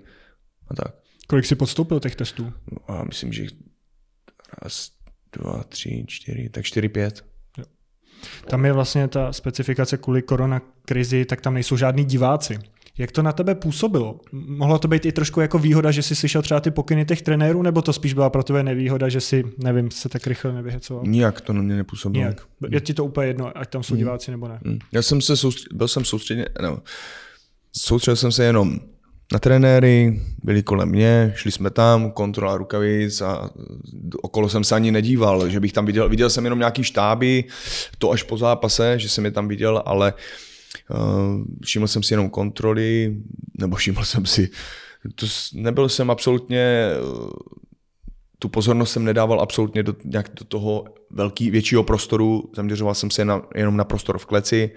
a tak. Kolik si podstoupil těch testů? A myslím, že raz, dva, tři, čtyři, tak čtyři, pět. Tam je vlastně ta specifikace kvůli korona krizi, tak tam nejsou žádní diváci. Jak to na tebe působilo? Mohlo to být i trošku jako výhoda, že jsi slyšel třeba ty pokyny těch trenérů, nebo to spíš byla pro tebe nevýhoda, že si, nevím, se tak rychle nevyhecoval? Nijak to na mě nepůsobilo. Nijak. Je ti to úplně jedno, ať tam jsou mm. diváci nebo ne? Mm. Já jsem se soustřed, byl jsem soustředěn, no, soustředil jsem se jenom na trenéry, byli kolem mě, šli jsme tam, kontrola rukavic a okolo jsem se ani nedíval, že bych tam viděl, viděl jsem jenom nějaký štáby, to až po zápase, že jsem je tam viděl, ale uh, všiml jsem si jenom kontroly, nebo všiml jsem si, to nebyl jsem absolutně, uh, tu pozornost jsem nedával absolutně do, nějak do toho velký, většího prostoru, zaměřoval jsem se na, jenom na prostor v kleci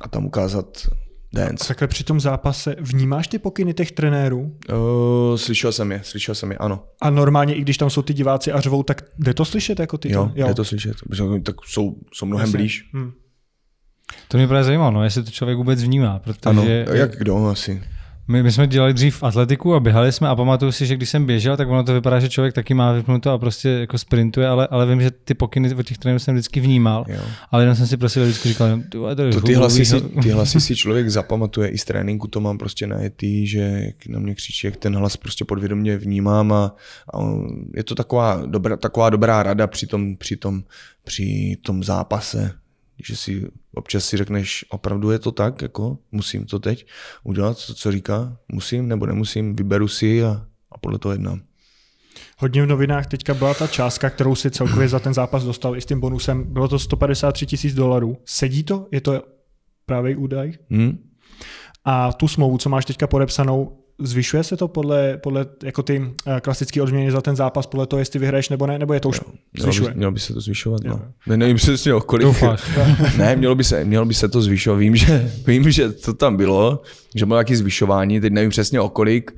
a tam ukázat dance. A takhle při tom zápase vnímáš ty pokyny těch trenérů? Uh, slyšel jsem je, slyšel jsem je, ano. A normálně, i když tam jsou ty diváci a řvou, tak jde to slyšet jako ty? Jo, jo. jde to slyšet, tak jsou, jsou mnohem Jasně. blíž. Hmm. To mě právě zajímalo, no, jestli to člověk vůbec vnímá, protože... Ano, jak kdo asi. My, my jsme dělali dřív atletiku a běhali jsme a pamatuju si, že když jsem běžel, tak ono to vypadá, že člověk taky má vypnuto a prostě jako sprintuje, ale, ale vím, že ty pokyny od těch trenérů jsem vždycky vnímal. Jo. Ale jenom jsem si prostě vždycky říkal, to, to ty, hlasy si, ty hlasy si člověk zapamatuje i z tréninku, to mám prostě najetý, že jak na mě křičí, jak ten hlas prostě podvědomě vnímám a, a je to taková dobrá, taková dobrá rada při tom, při tom, při tom zápase, že si občas si řekneš, opravdu je to tak, jako musím to teď udělat, to, co říká, musím nebo nemusím, vyberu si a, a podle toho jednám. Hodně v novinách teďka byla ta částka, kterou si celkově za ten zápas dostal i s tím bonusem. Bylo to 153 tisíc dolarů. Sedí to? Je to právě údaj? Hmm. A tu smlouvu, co máš teďka podepsanou, Zvyšuje se to podle, podle jako ty eh, klasické odměny za ten zápas, podle toho, jestli vyhraješ nebo ne, nebo je to už jo, zvyšuje? Mělo by, mělo by se to zvyšovat, no. Ne, nevím přesně o kolik. ne, mělo by, se, mělo by se to zvyšovat. Vím že, vím, že to tam bylo, že bylo nějaké zvyšování, teď nevím přesně o kolik,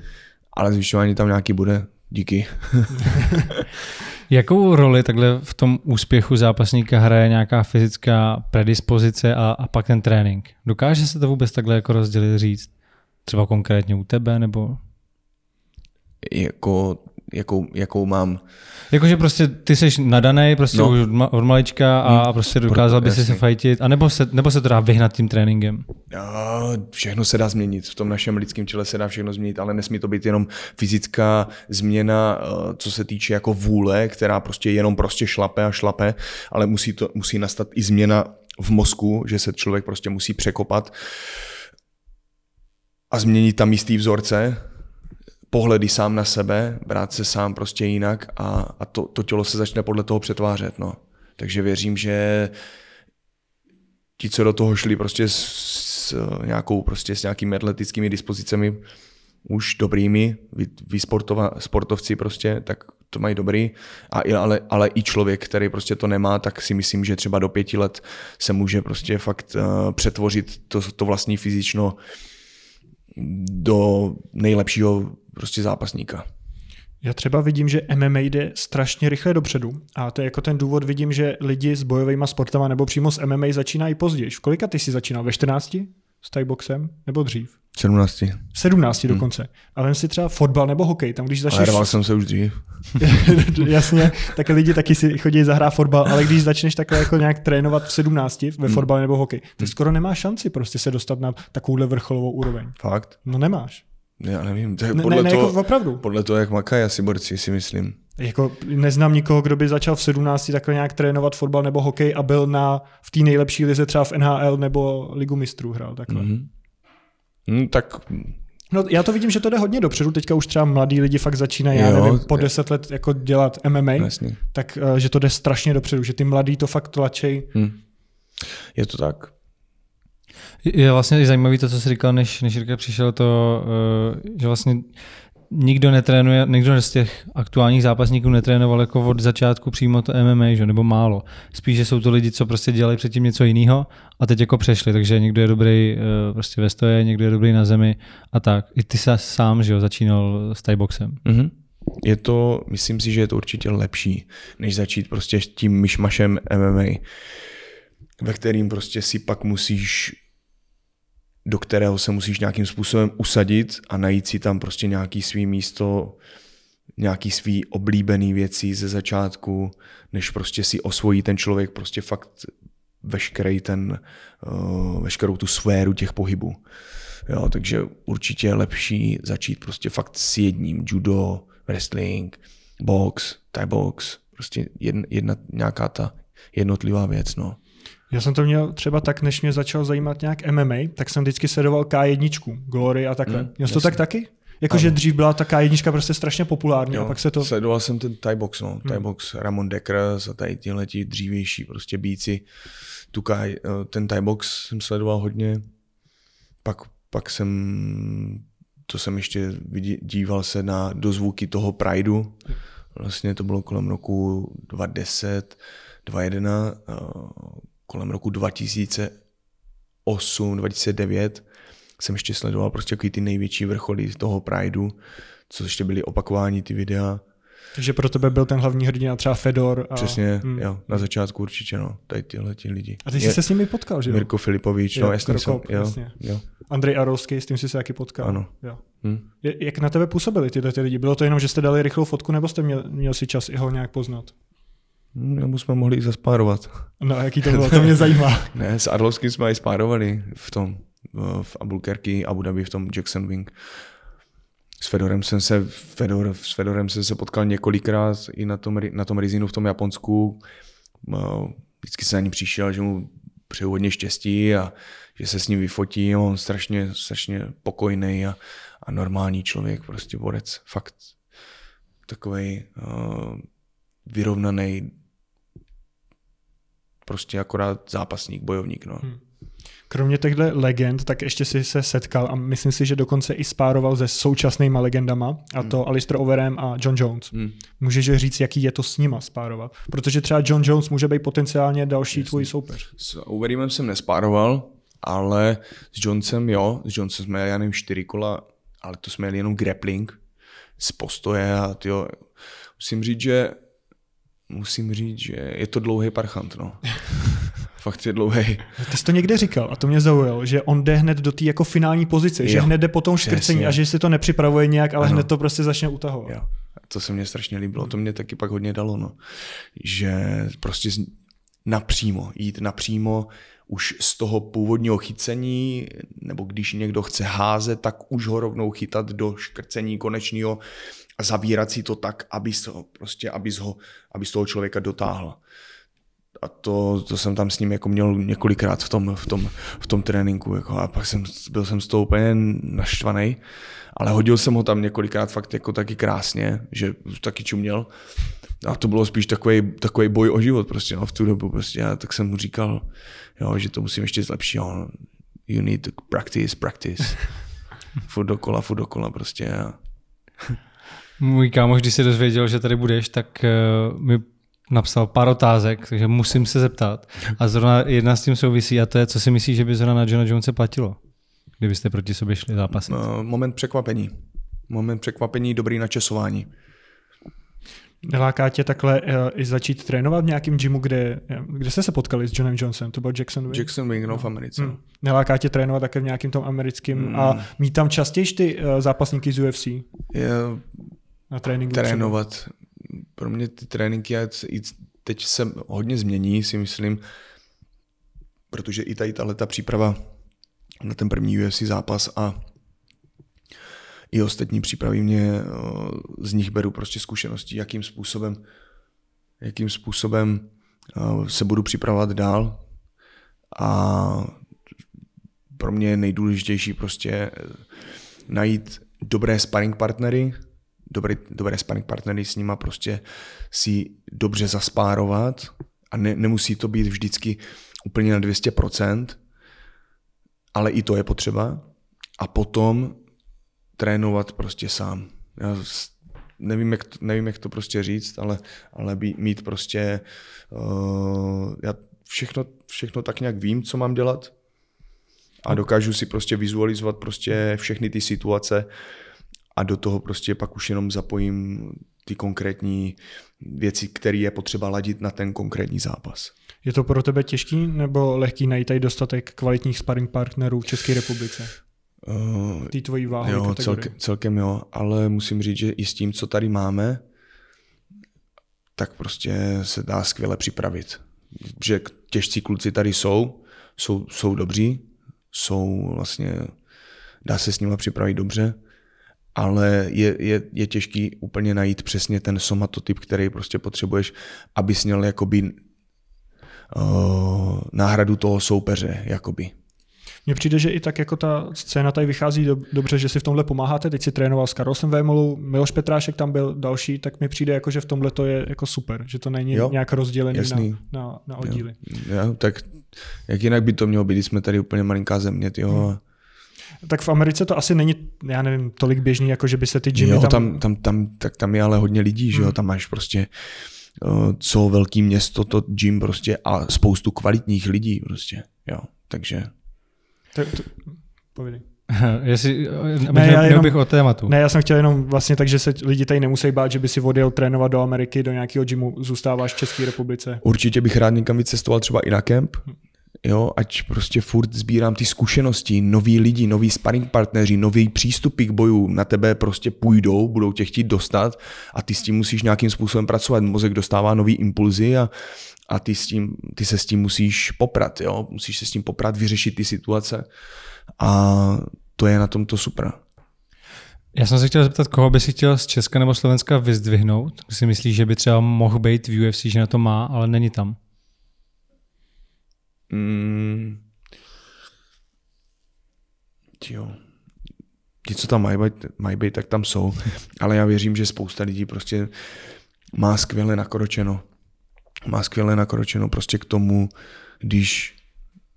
ale zvyšování tam nějaký bude. Díky. Jakou roli takhle v tom úspěchu zápasníka hraje nějaká fyzická predispozice a, a pak ten trénink? Dokáže se to vůbec takhle jako rozdělit říct? Třeba konkrétně u tebe, nebo? Jako, jakou, jakou mám? Jakože prostě ty jsi nadaný prostě no. už od malička a hmm. prostě dokázal by si se fajtit, a nebo se, nebo se to dá vyhnat tím tréninkem? Ja, všechno se dá změnit, v tom našem lidském těle se dá všechno změnit, ale nesmí to být jenom fyzická změna, eh, co se týče jako vůle, která prostě jenom prostě šlape a šlape, ale musí, to, musí nastat i změna v mozku, že se člověk prostě musí překopat a změnit tam jistý vzorce, pohledy sám na sebe, brát se sám prostě jinak a, a to, to tělo se začne podle toho přetvářet. No. Takže věřím, že ti, co do toho šli prostě s, s nějakou, prostě s nějakými atletickými dispozicemi, už dobrými, vy, vy sportova, sportovci prostě, tak to mají dobrý, a, ale, ale i člověk, který prostě to nemá, tak si myslím, že třeba do pěti let se může prostě fakt uh, přetvořit to, to vlastní fyzično do nejlepšího prostě zápasníka. Já třeba vidím, že MMA jde strašně rychle dopředu a to je jako ten důvod vidím, že lidi s bojovými sportama nebo přímo s MMA začínají později. V kolika ty jsi začínal? Ve 14? S boxem? Nebo dřív? 17. 17 hmm. dokonce. A vem si třeba fotbal nebo hokej, tam když začneš... Ale jsem se už dřív. Jasně, tak lidi taky si chodí zahrát fotbal, ale když začneš takhle jako nějak trénovat v 17 ve hmm. fotbale nebo hokej, tak hmm. skoro nemáš šanci prostě se dostat na takovouhle vrcholovou úroveň. Fakt? No nemáš. Já nevím, to je ne, podle, ne, toho, jako opravdu. podle toho, jak makají asi borci, si myslím. Jako neznám nikoho, kdo by začal v 17 takhle nějak trénovat fotbal nebo hokej a byl na, v té nejlepší lize třeba v NHL nebo Ligu mistrů hrál takhle. Mm-hmm. Hmm, tak No, já to vidím, že to jde hodně dopředu. Teďka už třeba mladí lidi fakt začínají, já nevím, po deset let jako dělat MMA, Jasně. tak uh, že to jde strašně dopředu, že ty mladí to fakt tlačej. Hmm. Je to tak. Je vlastně zajímavé to, co jsi říkal, než, než Jirka přišel, to, uh, že vlastně nikdo netrénuje, nikdo z těch aktuálních zápasníků netrénoval jako od začátku přímo to MMA, že? nebo málo. Spíše jsou to lidi, co prostě dělají předtím něco jiného a teď jako přešli, takže někdo je dobrý uh, prostě ve stoje, někdo je dobrý na zemi a tak. I ty se sám, že jo, začínal s boxem. Mm-hmm. Je to, myslím si, že je to určitě lepší, než začít prostě s tím myšmašem MMA, ve kterým prostě si pak musíš do kterého se musíš nějakým způsobem usadit a najít si tam prostě nějaký svý místo, nějaký svý oblíbený věci ze začátku, než prostě si osvojí ten člověk prostě fakt veškerý ten, uh, veškerou tu sféru těch pohybů. Jo, takže určitě je lepší začít prostě fakt s jedním judo, wrestling, box, thai box, prostě jedna, jedna nějaká ta jednotlivá věc, no. Já jsem to měl třeba tak, než mě začal zajímat nějak MMA, tak jsem vždycky sledoval K1, Glory a takhle. Mm, Měl jsi to tak taky? Jakože dřív byla ta K1 prostě strašně populární jo, a pak se to... Sledoval jsem ten Thai box, no. Thai hmm. box, Ramon Deckers a tady tyhle ti dřívější prostě bíci. Tu Kai, eh, ten Thai box jsem sledoval hodně. Pak, pak jsem, to jsem ještě díval se na dozvuky toho Prideu. Vlastně to bylo kolem roku 2010, 2011 kolem roku 2008, 2009 jsem ještě sledoval prostě ty největší vrcholy toho Prideu, co ještě byly opakování ty videa. Takže pro tebe byl ten hlavní hrdina třeba Fedor. A... Přesně, hmm. jo, na začátku určitě, no, tady tyhle ti lidi. A ty jsi Je, se s nimi potkal, že jo? Mirko Filipovič, jo, no jasně, Krokop, jsem, jo, jasně. jo. Andrej Arovský, s tím jsi se taky potkal. Ano. Jo. Hmm. Jak na tebe působili tyhle ty lidi? Bylo to jenom, že jste dali rychlou fotku, nebo jste měl, měl si čas i ho nějak poznat? Nebo jsme mohli i zaspárovat. No a jaký to bylo, to mě zajímá. ne, s Arlovským jsme i spárovali v tom, v Albuquerque, Abu Dhabi, v tom Jackson Wing. S Fedorem jsem se, Fedor, s Fedorem jsem se potkal několikrát i na tom, na tom Rizinu v tom Japonsku. Vždycky se na ní přišel, že mu přeju hodně štěstí a že se s ním vyfotí. On strašně, strašně pokojný a, a normální člověk, prostě borec. Fakt takový uh, vyrovnaný, prostě akorát zápasník, bojovník. No. Hmm. Kromě těchto legend, tak ještě si se setkal a myslím si, že dokonce i spároval se současnými legendama, a to hmm. Alistair Overem a John Jones. Hmm. Můžeš říct, jaký je to s nima spárovat? Protože třeba John Jones může být potenciálně další Jasně. tvůj soupeř. S Overeemem jsem nespároval, ale s Jonesem jo, s Jonesem jsme jeli, já nevím, čtyři kola, ale to jsme jeli jenom grappling z postoje a tyjo, musím říct, že musím říct, že je to dlouhý parchant, no. Fakt je dlouhý. Ty jsi to někde říkal a to mě zaujalo, že on jde hned do té jako finální pozice, jo, že hned jde po tom škrcení a že si to nepřipravuje nějak, ale ano. hned to prostě začne utahovat. Jo. To se mně strašně líbilo, to mě taky pak hodně dalo, no. Že prostě napřímo, jít napřímo, už z toho původního chycení, nebo když někdo chce házet, tak už ho rovnou chytat do škrcení konečního zavírat si to tak, aby, to, prostě, aby, ho, aby z toho člověka dotáhl. a to, to jsem tam s ním jako měl několikrát v tom, v tom, v tom tréninku. Jako, a pak jsem, byl jsem z toho úplně naštvaný. Ale hodil jsem ho tam několikrát fakt jako taky krásně, že taky čuměl. A to bylo spíš takový, takový boj o život prostě no, v tu dobu. Prostě. A tak jsem mu říkal, jo, že to musím ještě zlepšit. Jo. You need to practice, practice. furt dokola, furt dokola prostě. A... Můj kámoš, když se dozvěděl, že tady budeš, tak uh, mi napsal pár otázek, takže musím se zeptat. A zrovna jedna s tím souvisí a to je, co si myslíš, že by zrovna na Johna Jonese platilo, kdybyste proti sobě šli zápasit? No, moment překvapení. Moment překvapení, dobrý načasování. Neláká tě takhle uh, i začít trénovat v nějakém gymu, kde, kde jste se potkali s Johnem Johnsonem? To byl Jackson Wing? Jackson Wing, no, v Americe. Hmm. Neláká tě trénovat také v nějakém tom americkém hmm. a mít tam častěji ty uh, zápasníky z UFC? Je, na tréninku trénovat. Třeba? Pro mě ty tréninky teď se hodně změní, si myslím, protože i tady tahle ta příprava na ten první UFC zápas a i ostatní přípravy mě eh, z nich beru prostě zkušenosti, jakým způsobem, jakým způsobem eh, se budu připravovat dál a pro mě je nejdůležitější prostě eh, najít dobré sparring partnery, dobré, dobré sparring partnery s nima prostě si dobře zaspárovat a ne, nemusí to být vždycky úplně na 200%, ale i to je potřeba. A potom trénovat prostě sám. Já nevím, jak to, nevím, jak to prostě říct, ale, ale mít prostě, uh, já všechno, všechno tak nějak vím, co mám dělat a dokážu si prostě vizualizovat prostě všechny ty situace a do toho prostě pak už jenom zapojím ty konkrétní věci, které je potřeba ladit na ten konkrétní zápas. Je to pro tebe těžký nebo lehký najít tady dostatek kvalitních sparring partnerů v České republice? Uh, Ty tvojí váhy Jo, celkem, celkem jo, ale musím říct, že i s tím, co tady máme, tak prostě se dá skvěle připravit. Že těžcí kluci tady jsou, jsou, jsou dobří, jsou vlastně, dá se s nimi připravit dobře, ale je, je, je těžký úplně najít přesně ten somatotyp, který prostě potřebuješ, abys měl jakoby uh, náhradu toho soupeře, jakoby. Mně přijde, že i tak jako ta scéna tady vychází do, dobře, že si v tomhle pomáháte. Teď si trénoval s Karlosem Vémolu, Miloš Petrášek tam byl další, tak mi přijde, jako, že v tomhle to je jako super, že to není jo, nějak rozdělený jasný. na, na, na oddíly. Jo, jo, tak jak jinak by to mělo být, jsme tady úplně malinká země, tyjo. Hmm. Tak v Americe to asi není, já nevím, tolik běžný, jako že by se ty gymy jo, tam... tam... Tam, tam, tak tam je ale hodně lidí, že jo, hmm. tam máš prostě uh, co velký město, to gym prostě a spoustu kvalitních lidí prostě, jo, takže to, to, povědej. Jestli, ne, já jenom, bych o tématu. Ne, já jsem chtěl jenom vlastně tak, že se lidi tady nemusí bát, že by si odjel trénovat do Ameriky, do nějakého gymu, zůstáváš v České republice. Určitě bych rád někam vycestoval třeba i na kemp, jo, ať prostě furt sbírám ty zkušenosti, noví lidi, noví sparring partneři, nový přístupy k boju na tebe prostě půjdou, budou tě chtít dostat a ty s tím musíš nějakým způsobem pracovat. Mozek dostává nový impulzy a, a ty, s tím, ty se s tím musíš poprat, jo? musíš se s tím poprat, vyřešit ty situace a to je na tom to super. Já jsem se chtěl zeptat, koho by si chtěl z Česka nebo Slovenska vyzdvihnout? Si myslíš, že by třeba mohl být v UFC, že na to má, ale není tam? Mm. Jo. Ti, co tam mají být, mají být, tak tam jsou. Ale já věřím, že spousta lidí prostě má skvěle nakročeno má skvěle nakročeno prostě k tomu, když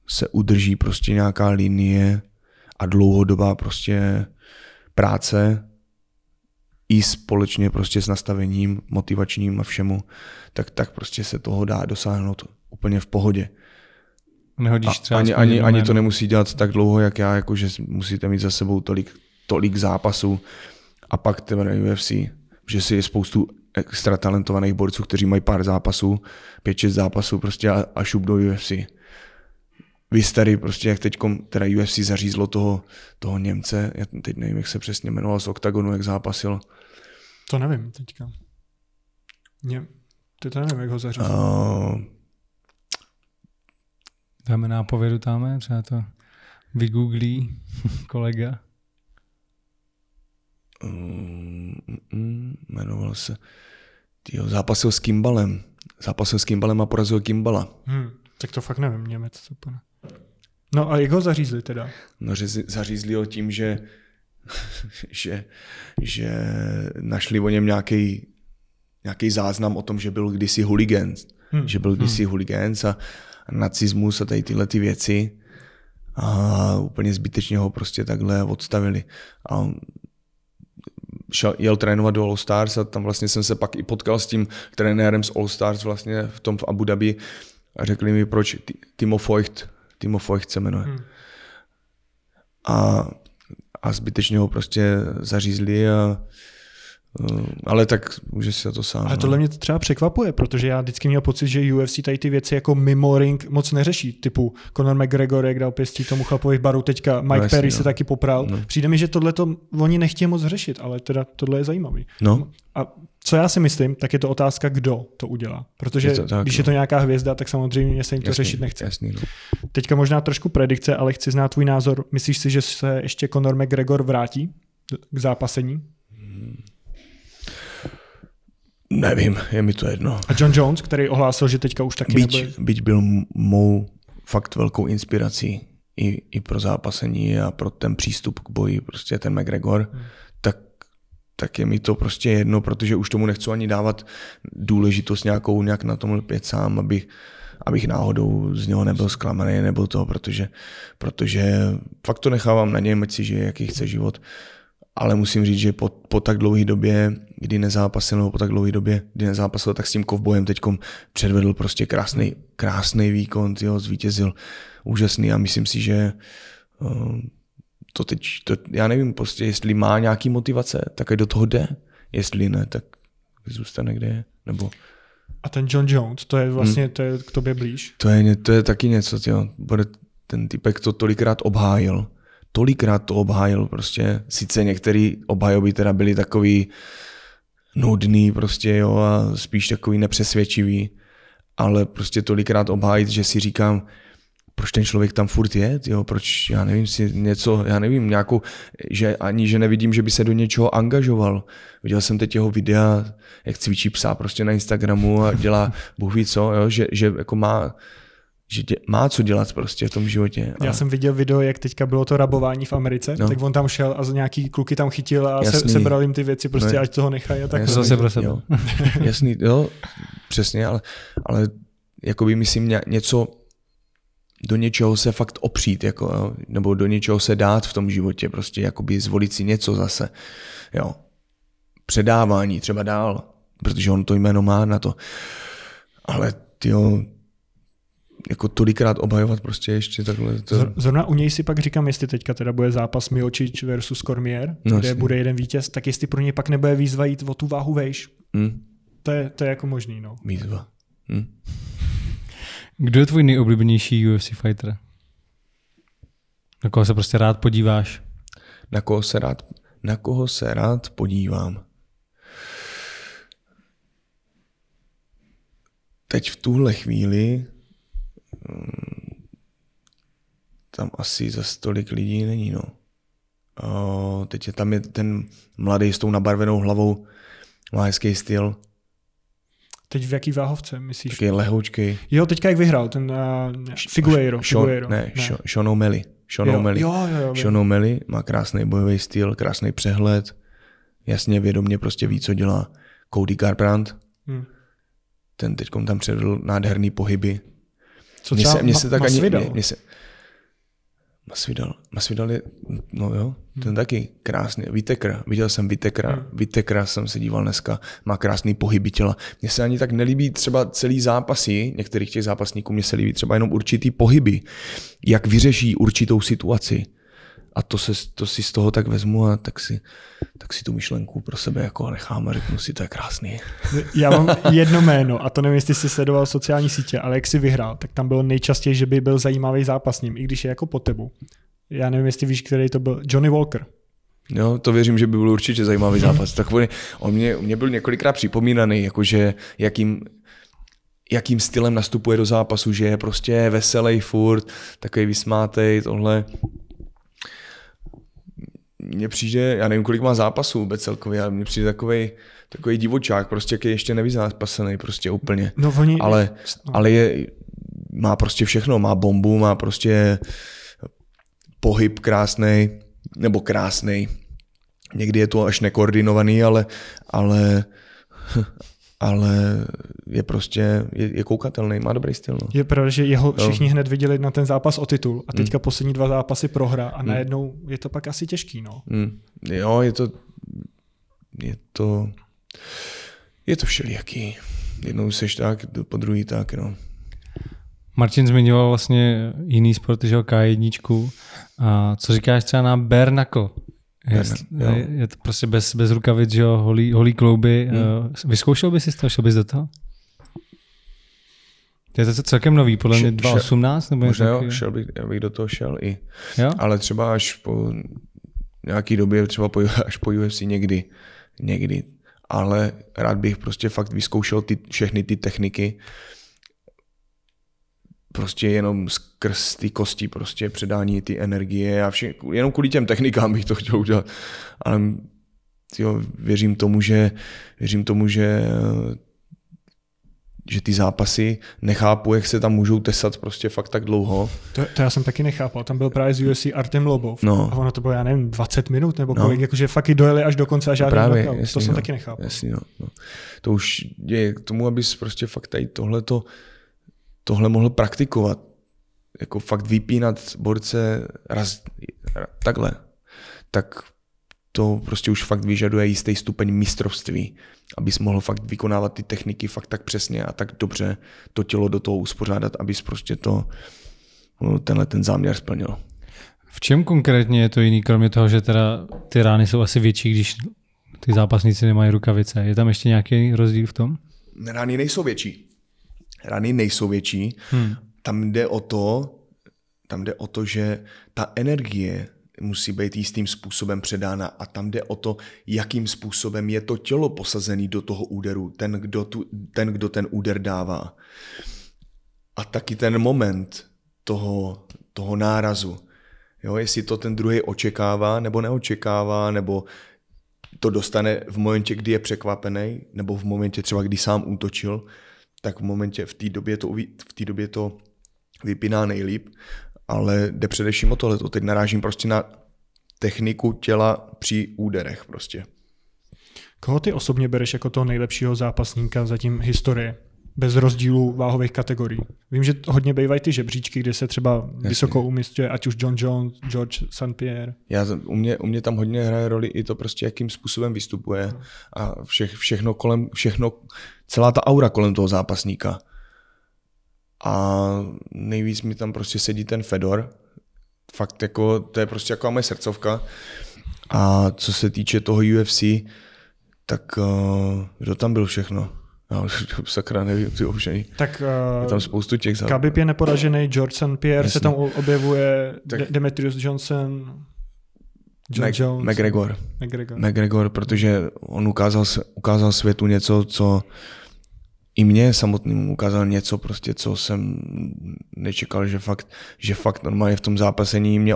se udrží prostě nějaká linie a dlouhodobá prostě práce i společně prostě s nastavením motivačním a všemu, tak, tak prostě se toho dá dosáhnout úplně v pohodě. Nehodíš třeba ani, ani, ani to nemusí dělat tak dlouho, jak já, jako že musíte mít za sebou tolik, tolik zápasů a pak teprve UFC, že si je spoustu extra talentovaných borců, kteří mají pár zápasů, pět, šest zápasů prostě a, a šup do UFC. Vy tady prostě, jak teď teda UFC zařízlo toho, toho Němce, já teď nevím, jak se přesně jmenoval z OKTAGONu, jak zápasil. To nevím teďka. Ně, ty to nevím, jak ho zařízlo. Uh, Dáme nápovědu tam, třeba to vygooglí kolega. Um, um, jmenoval se, tyjo, zápasil s Kimbalem. zápasil s Kimbalem a porazil Kimbala. Hmm, tak to fakt nevím, Němec. Co pane. No a jak ho zařízli teda? No, že zařízli ho tím, že, že, že našli o něm nějaký nějaký záznam o tom, že byl kdysi huligán. Hmm. Že byl kdysi hmm. huligán a, nacismus a tady tyhle ty věci a úplně zbytečně ho prostě takhle odstavili. A šel, jel trénovat do All Stars a tam vlastně jsem se pak i potkal s tím trenérem z All Stars vlastně v tom v Abu Dhabi a řekli mi, proč Timo Feucht, Timo Feucht se jmenuje. Hmm. A, a zbytečně ho prostě zařízli a ale tak může si to sám. Ale no. tohle mě třeba překvapuje, protože já vždycky měl pocit, že UFC tady ty věci jako mimo ring moc neřeší. Typu Conor McGregor, jak dal pěstí tomu chlapovi v baru, teďka Mike no, jasný, Perry no. se taky popral. No. Přijde mi, že tohle to oni nechtějí moc řešit, ale teda tohle je zajímavý. No. A co já si myslím, tak je to otázka, kdo to udělá. Protože je to tak, když no. je to nějaká hvězda, tak samozřejmě se jim to jasný, řešit nechce. Jasný, no. Teďka možná trošku predikce, ale chci znát tvůj názor. Myslíš si, že se ještě Conor McGregor vrátí k zápasení? Nevím, je mi to jedno. A John Jones, který ohlásil, že teďka už taky byť, nebude... byť byl mou fakt velkou inspirací i, i pro zápasení a pro ten přístup k boji, prostě ten McGregor, hmm. tak, tak je mi to prostě jedno, protože už tomu nechci ani dávat důležitost nějakou, nějak na tom lpět sám, abych, abych náhodou z něho nebyl zklamaný nebo to, protože, protože fakt to nechávám na něm, ať si žije, jaký chce život ale musím říct, že po, po tak dlouhé době, kdy nezápasil, nebo po tak dlouhé době, kdy nezápasil, tak s tím kovbojem teď předvedl prostě krásný, krásný výkon, tyjo, zvítězil úžasný a myslím si, že uh, to teď, to, já nevím, prostě jestli má nějaký motivace, tak do toho jde, jestli ne, tak zůstane kde je, nebo... A ten John Jones, to je vlastně, hmm. to je k tobě blíž? To je, to je taky něco, tyjo. Bude, ten typek to tolikrát obhájil tolikrát to obhájil prostě. Sice některý obhajoby teda byly takový nudný prostě, jo, a spíš takový nepřesvědčivý, ale prostě tolikrát obhájit, že si říkám, proč ten člověk tam furt je, jo, proč, já nevím, si něco, já nevím, nějakou, že ani, že nevidím, že by se do něčeho angažoval. Viděl jsem teď jeho videa, jak cvičí psa prostě na Instagramu a dělá bůh ví co, jo, že, že jako má že tě, má co dělat prostě v tom životě. A... Já jsem viděl video, jak teďka bylo to rabování v Americe, no. tak on tam šel a nějaký kluky tam chytil a se, sebral jim ty věci, prostě no, ať toho nechají a tak. Jasný, zase pro sebe. Jo. Jasný, jo, přesně, ale, ale jakoby myslím něco, do něčeho se fakt opřít, jako, jo, nebo do něčeho se dát v tom životě, prostě jakoby zvolit si něco zase, jo. Předávání třeba dál, protože on to jméno má na to. Ale tyjo, jako tolikrát obhajovat prostě ještě takhle. To... Zrovna u něj si pak říkám, jestli teďka teda bude zápas Miočič versus Cormier, no, kde jasný. bude jeden vítěz, tak jestli pro ně pak nebude výzva jít o tu váhu vejš. Hmm. To, je, to je jako možný. No. Výzva. Hmm. Kdo je tvůj nejoblíbenější UFC fighter? Na koho se prostě rád podíváš? Na koho se rád, na koho se rád podívám? Teď v tuhle chvíli tam asi za stolik lidí není, no. O, teď je tam je ten mladý s tou nabarvenou hlavou, má hezký styl. Teď v jaký váhovce, myslíš? Taky lehoučkej. Jo, teďka jak vyhrál, ten uh, Figueiro. Sean, Figueiro. Ne, ne. Sean O'Malley. Sean O'Malley. Jo, jo, jo, Sean O'Malley má krásný bojový styl, krásný přehled, jasně vědomě prostě ví, co dělá. Cody Garbrandt, hmm. ten teď tam předvedl nádherný pohyby, co třeba mně se, mně se tak ani, mě, se, Masvidal, Masvidal je, no jo, ten hmm. taky krásný. Vitekra, viděl jsem Vitekra, hmm. Vitekra jsem se díval dneska, má krásný pohyby těla. Mně se ani tak nelíbí třeba celý zápasy, některých těch zápasníků, mně se líbí třeba jenom určitý pohyby, jak vyřeší určitou situaci a to, se, to si z toho tak vezmu a tak si, tak si tu myšlenku pro sebe jako nechám a řeknu si, to je krásný. Já mám jedno jméno a to nevím, jestli jsi sledoval sociální sítě, ale jak jsi vyhrál, tak tam bylo nejčastěji, že by byl zajímavý zápas s ním, i když je jako po tebu. Já nevím, jestli víš, který to byl. Johnny Walker. Jo, to věřím, že by byl určitě zajímavý zápas. Tak on, on mě, mě byl několikrát připomínaný, jakože jakým, jakým stylem nastupuje do zápasu, že je prostě veselý furt, takový vysmátej, tohle mně přijde, já nevím, kolik má zápasů vůbec celkově, ale mně přijde takový takový divočák, prostě, jaký ještě nevyzápasený prostě úplně. No, oni, ale, no. ale je, má prostě všechno, má bombu, má prostě pohyb krásný, nebo krásný. Někdy je to až nekoordinovaný, ale, ale, ale je prostě, je, je koukatelný, má dobrý styl. No. Je pravda, že jeho všichni hned viděli na ten zápas o titul a teďka mm. poslední dva zápasy prohra a mm. najednou je to pak asi těžký, no. Mm. Jo, je to, je to, je to všelijaký. Jednou seš tak, po druhý tak, no. Martin zmiňoval vlastně jiný sport, že K1. A co říkáš třeba na bare knuckle? Je, je, je to prostě bez, bez rukavic, že jo, holý, holý klouby. Hmm. Vyzkoušel bys si to, šel bys do toho? Je to celkem nový, podle mě 2018? Nebo možná jo, šel bych, já bych do toho šel i. Jo? Ale třeba až po nějaký době, třeba po, až po UFC někdy, někdy. Ale rád bych prostě fakt vyzkoušel ty, všechny ty techniky, prostě jenom skrz ty kosti prostě předání ty energie a vše, jenom kvůli těm technikám bych to chtěl udělat. Ale tyjo, věřím tomu, že věřím tomu, že že ty zápasy nechápu, jak se tam můžou tesat prostě fakt tak dlouho. To, to já jsem taky nechápal. Tam byl právě z UFC Artem Lobov. No. A ono to bylo, já nevím, 20 minut nebo kolik, no. jakože fakt i dojeli až do konce a žádný právě, jasný, To jsem no. taky nechápal. Jasný, no, no. To už je k tomu, abys prostě fakt tady tohleto tohle mohl praktikovat. Jako fakt vypínat borce raz, takhle. Tak to prostě už fakt vyžaduje jistý stupeň mistrovství, abys mohl fakt vykonávat ty techniky fakt tak přesně a tak dobře to tělo do toho uspořádat, abys prostě to, no, tenhle ten záměr splnil. V čem konkrétně je to jiný, kromě toho, že teda ty rány jsou asi větší, když ty zápasníci nemají rukavice? Je tam ještě nějaký rozdíl v tom? Rány nejsou větší rany nejsou větší. Hmm. Tam jde o to, tam jde o to, že ta energie musí být jistým způsobem předána a tam jde o to, jakým způsobem je to tělo posazené do toho úderu, ten kdo, tu, ten, kdo ten úder dává. A taky ten moment toho, toho nárazu. Jo, jestli to ten druhý očekává nebo neočekává, nebo to dostane v momentě, kdy je překvapený, nebo v momentě třeba, kdy sám útočil, tak v momentě, v té době to, v té době to vypíná nejlíp, ale jde především o tohle. Teď narážím prostě na techniku těla při úderech prostě. Koho ty osobně bereš jako toho nejlepšího zápasníka zatím historie? Bez rozdílu váhových kategorií. Vím, že hodně bývají ty žebříčky, kde se třeba Jasně. vysoko umistuje, ať už John Jones, George St. Pierre. Já, u, mě, u mě tam hodně hraje roli i to prostě, jakým způsobem vystupuje a vše, všechno kolem, všechno celá ta aura kolem toho zápasníka. A nejvíc mi tam prostě sedí ten Fedor. Fakt jako, to je prostě jako moje srdcovka. A co se týče toho UFC, tak uh, kdo tam byl všechno? Už sakra nevím, ty už Tak uh, je tam spoustu těch zápasů. Khabib je neporažený, George St. Pierre Jasně. se tam objevuje, tak, De- Demetrius Johnson, John Mac- Jones. McGregor. McGregor. McGregor, protože on ukázal, ukázal světu něco, co i mě samotným ukázal něco, prostě, co jsem nečekal, že fakt, že fakt normálně v tom zápasení mě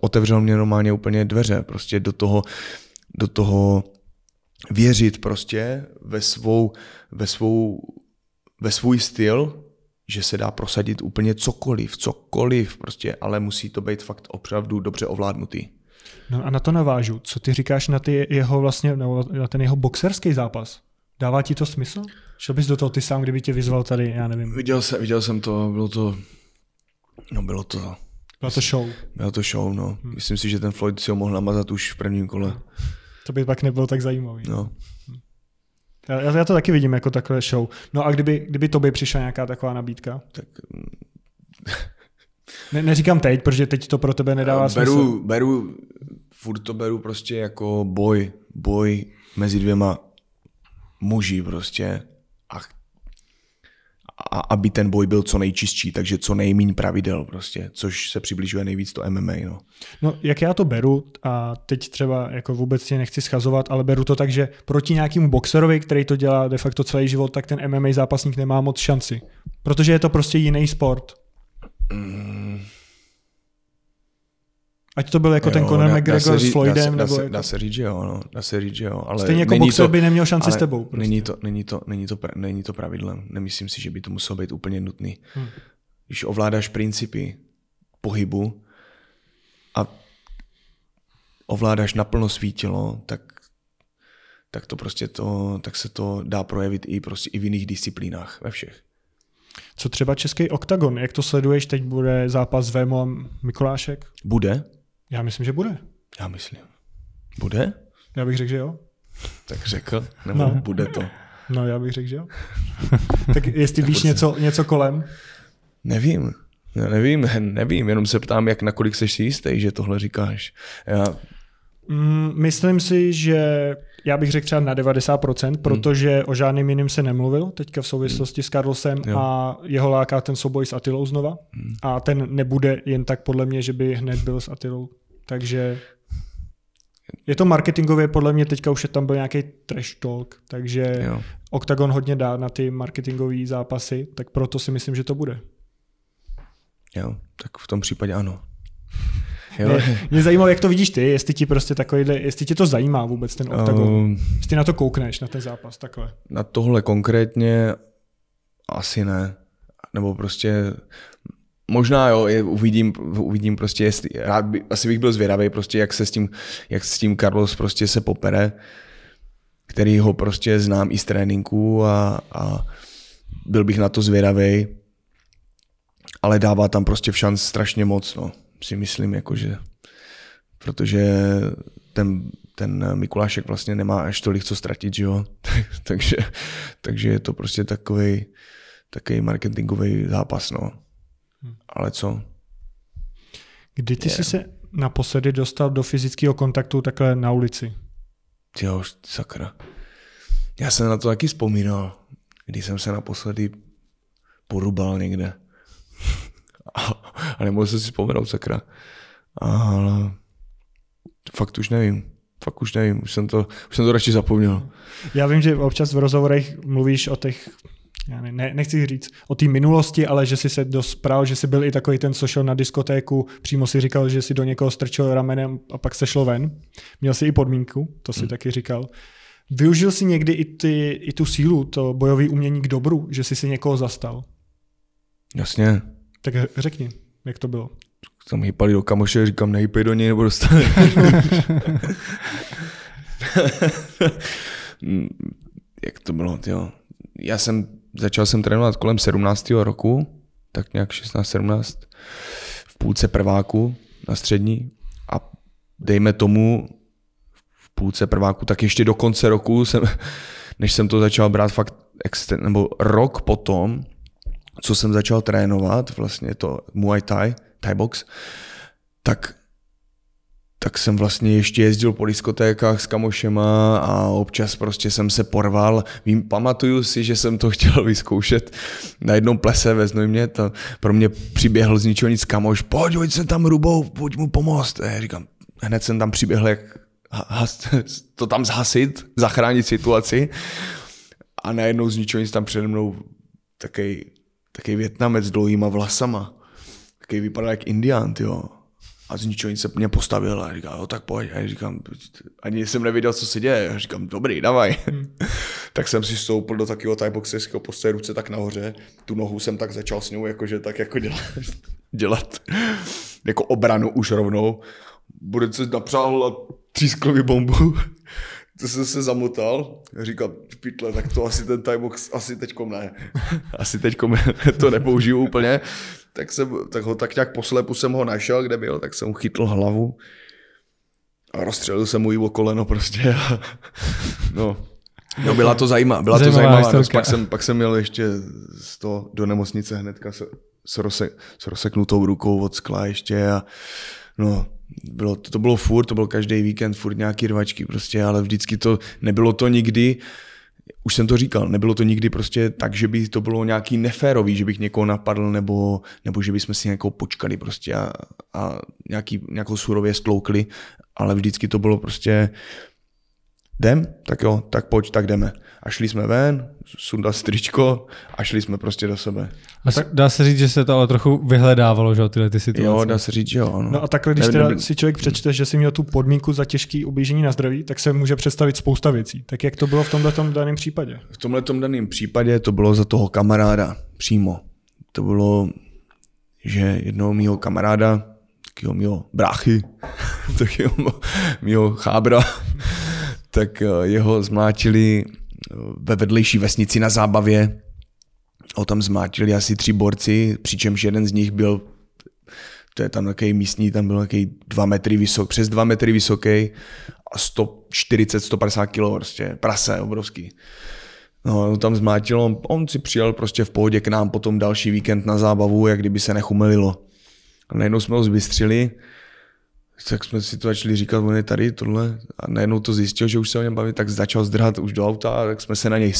otevřel mě normálně úplně dveře, prostě do toho, do toho věřit prostě ve svou, ve svou, ve svůj styl, že se dá prosadit úplně cokoliv, cokoliv prostě, ale musí to být fakt opravdu dobře ovládnutý. No a na to navážu. Co ty říkáš na ty jeho vlastně, na ten jeho boxerský zápas? Dává ti to smysl? Šel bys do toho ty sám, kdyby tě vyzval tady, já nevím. Viděl jsem, viděl jsem to, bylo to, no bylo to... Bylo to show. Bylo to show, no. Hmm. Myslím si, že ten Floyd si ho mohl namazat už v prvním kole. Hmm. To by pak nebylo tak zajímavý. No. Já, já to taky vidím jako takové show. No a kdyby, kdyby to by přišla nějaká taková nabídka? Tak... ne, neříkám teď, protože teď to pro tebe nedává beru, smysl. Beru, furt to beru prostě jako boj, boj mezi dvěma muži prostě a, a aby ten boj byl co nejčistší, takže co nejméně pravidel prostě, což se přibližuje nejvíc to MMA. No. no jak já to beru a teď třeba jako vůbec tě nechci schazovat, ale beru to tak, že proti nějakému boxerovi, který to dělá de facto celý život, tak ten MMA zápasník nemá moc šanci. Protože je to prostě jiný sport. Mm. Ať to byl jako jo, ten Conor McGregor s Floydem. Dá se, dá, se, jako... dá se říct, že jo, no. Dá se říct, že jo. Ale Stejně jako boxer to, by neměl šanci s tebou. Prostě. Není, to, není, to, není, to, není to pravidlem. Nemyslím si, že by to muselo být úplně nutný. Hmm. Když ovládáš principy pohybu a ovládáš naplno svý tělo, tak tak to prostě to, tak se to dá projevit i prostě i v jiných disciplínách, ve všech. Co třeba český oktagon? Jak to sleduješ? Teď bude zápas Vémo a Mikulášek? Bude? Já myslím, že bude. Já myslím. Bude? Já bych řekl, že jo. Tak řekl, nebo no. bude to. No, já bych řekl, že jo. tak jestli víš něco, něco kolem? Nevím. Já nevím, nevím, jenom se ptám, jak nakolik jsi jistý, že tohle říkáš. Já... Mm, myslím si, že já bych řekl třeba na 90%, hmm. protože hmm. o žádným jiným se nemluvil teďka v souvislosti hmm. s Carlosem jo. a jeho láká ten souboj s Atilou znova. Hmm. A ten nebude jen tak podle mě, že by hned byl s Atilou. Takže je to marketingově, podle mě teďka už je tam byl nějaký trash talk, takže jo. Octagon hodně dá na ty marketingové zápasy, tak proto si myslím, že to bude. Jo, tak v tom případě ano. Jo. Mě, mě zajímalo, jak to vidíš ty, jestli ti prostě takovýhle, jestli tě to zajímá vůbec ten oktagon. Um, jestli na to koukneš, na ten zápas, takhle. Na tohle konkrétně asi ne. Nebo prostě Možná jo, je, uvidím, uvidím prostě, jestli, rád by, asi bych byl zvědavý prostě, jak se s tím, jak s tím Carlos prostě se popere, který ho prostě znám i z tréninku a, a byl bych na to zvědavý, ale dává tam prostě v šanc strašně moc, no si myslím, jakože, protože ten, ten Mikulášek vlastně nemá až tolik co ztratit, že jo? takže, takže je to prostě takový takový marketingový zápas, no. Hmm. Ale co? Kdy ty je. jsi se naposledy dostal do fyzického kontaktu takhle na ulici? Jo, sakra. Já jsem na to taky vzpomínal, když jsem se naposledy porubal někde a nemohl jsem si vzpomenout, sakra. Ale fakt už nevím. Fakt už nevím, už jsem to, už jsem to radši zapomněl. Já vím, že občas v rozhovorech mluvíš o těch já ne, nechci říct o té minulosti, ale že jsi se dospral, že jsi byl i takový ten, co šel na diskotéku, přímo si říkal, že si do někoho strčil ramenem a pak se šlo ven. Měl jsi i podmínku, to si hmm. taky říkal. Využil jsi někdy i, ty, i tu sílu, to bojové umění k dobru, že jsi si někoho zastal? Jasně, tak řekni, jak to bylo. Jsem hýpali do kamoše, říkám, nehýpej do něj, nebo dostane. jak to bylo, jo. Já jsem, začal jsem trénovat kolem 17. roku, tak nějak 16-17, v půlce prváku na střední a dejme tomu v půlce prváku, tak ještě do konce roku jsem, než jsem to začal brát fakt nebo rok potom, co jsem začal trénovat, vlastně to Muay Thai, Thai box, tak tak jsem vlastně ještě jezdil po diskotékách s kamošema a občas prostě jsem se porval. Vím, pamatuju si, že jsem to chtěl vyzkoušet na jednom plese ve Znojmě, to pro mě přiběhl z ničeho nic kamoš, pojď, pojď se tam rubou, pojď mu pomoct. A říkám, hned jsem tam přiběhl, jak has, to tam zhasit, zachránit situaci. A najednou z ničeho nic tam přede mnou takový takový větnamec s dlouhýma vlasama. Takový vypadal jak indián, jo. A z ničeho nic se mě postavil a říká, jo, tak pojď. A já říkám, ani jsem nevěděl, co se děje. A říkám, dobrý, davaj. Hmm. tak jsem si stoupil do takového tajboxerského postoje ruce tak nahoře. Tu nohu jsem tak začal s ňou jakože tak jako dělat, dělat jako obranu už rovnou. Bude se napřál a třískl mi bombu to jsem se zamotal, říkal, pytle, tak to asi ten timebox, asi teďkom ne. Asi teďkom to nepoužiju úplně. Tak, jsem, tak ho tak nějak poslepu jsem ho našel, kde byl, tak jsem chytl hlavu a rozstřelil jsem mu ji o koleno prostě. no, No byla to zajímavá, byla to zajímavá noc. Pak jsem, pak jsem měl ještě to do nemocnice hnedka s, s, rose, s rozseknutou rukou od skla ještě a no, bylo, to, to bylo furt, to byl každý víkend, furt nějaký rvačky prostě, ale vždycky to, nebylo to nikdy, už jsem to říkal, nebylo to nikdy prostě tak, že by to bylo nějaký neférový, že bych někoho napadl nebo, nebo že bychom si někoho počkali prostě a, a nějaký, nějakou surově stloukli, ale vždycky to bylo prostě jdem, tak jo, tak pojď, tak jdeme. A šli jsme ven, sundal stričko a šli jsme prostě do sebe. A tak, dá se říct, že se to ale trochu vyhledávalo, že tyhle ty situace. Jo, dá se říct, že jo. No, no a takhle, když teda si člověk přečte, že si měl tu podmínku za těžký ublížení na zdraví, tak se může představit spousta věcí. Tak jak to bylo v tomhle daném případě? V tomhle daném případě to bylo za toho kamaráda přímo. To bylo, že jednoho mýho kamaráda, takového mýho bráchy, takového mýho chábra, tak eh, jeho zmlátili eh, ve vedlejší vesnici na zábavě. O tam zmlátili asi tři borci, přičemž jeden z nich byl to je tam takový místní, tam byl takový dva metry vysoký, přes dva metry vysoký a 140-150 kg, prostě prase obrovský. No, tam zmátilo, on si přijel prostě v pohodě k nám potom další víkend na zábavu, jak kdyby se nechumelilo. A najednou jsme ho zbystřili, tak jsme si to začali říkat, on je tady, tohle. A najednou to zjistil, že už se o něm baví, tak začal zdrhat už do auta, a tak jsme se na něj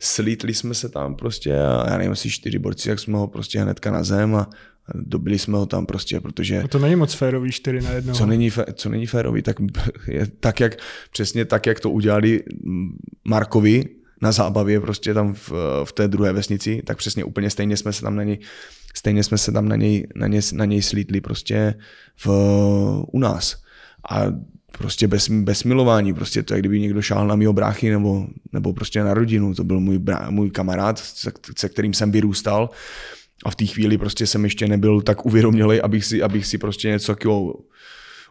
slítli jsme se tam prostě a já nevím, asi čtyři borci, jak jsme ho prostě hnedka na zem a dobili jsme ho tam prostě, protože... A to není moc férový čtyři na jedno. Co není, co není férový, tak, je, tak jak, přesně tak, jak to udělali Markovi na zábavě prostě tam v, v té druhé vesnici, tak přesně úplně stejně jsme se tam na něj stejně jsme se tam na něj, na něj, na něj slítli prostě v, u nás. A prostě bez, bez milování, prostě to je, kdyby někdo šál na mýho bráchy nebo, nebo prostě na rodinu, to byl můj, brá, můj kamarád, se, se kterým jsem vyrůstal a v té chvíli prostě jsem ještě nebyl tak uvědomělý, abych si, abych si prostě něco takového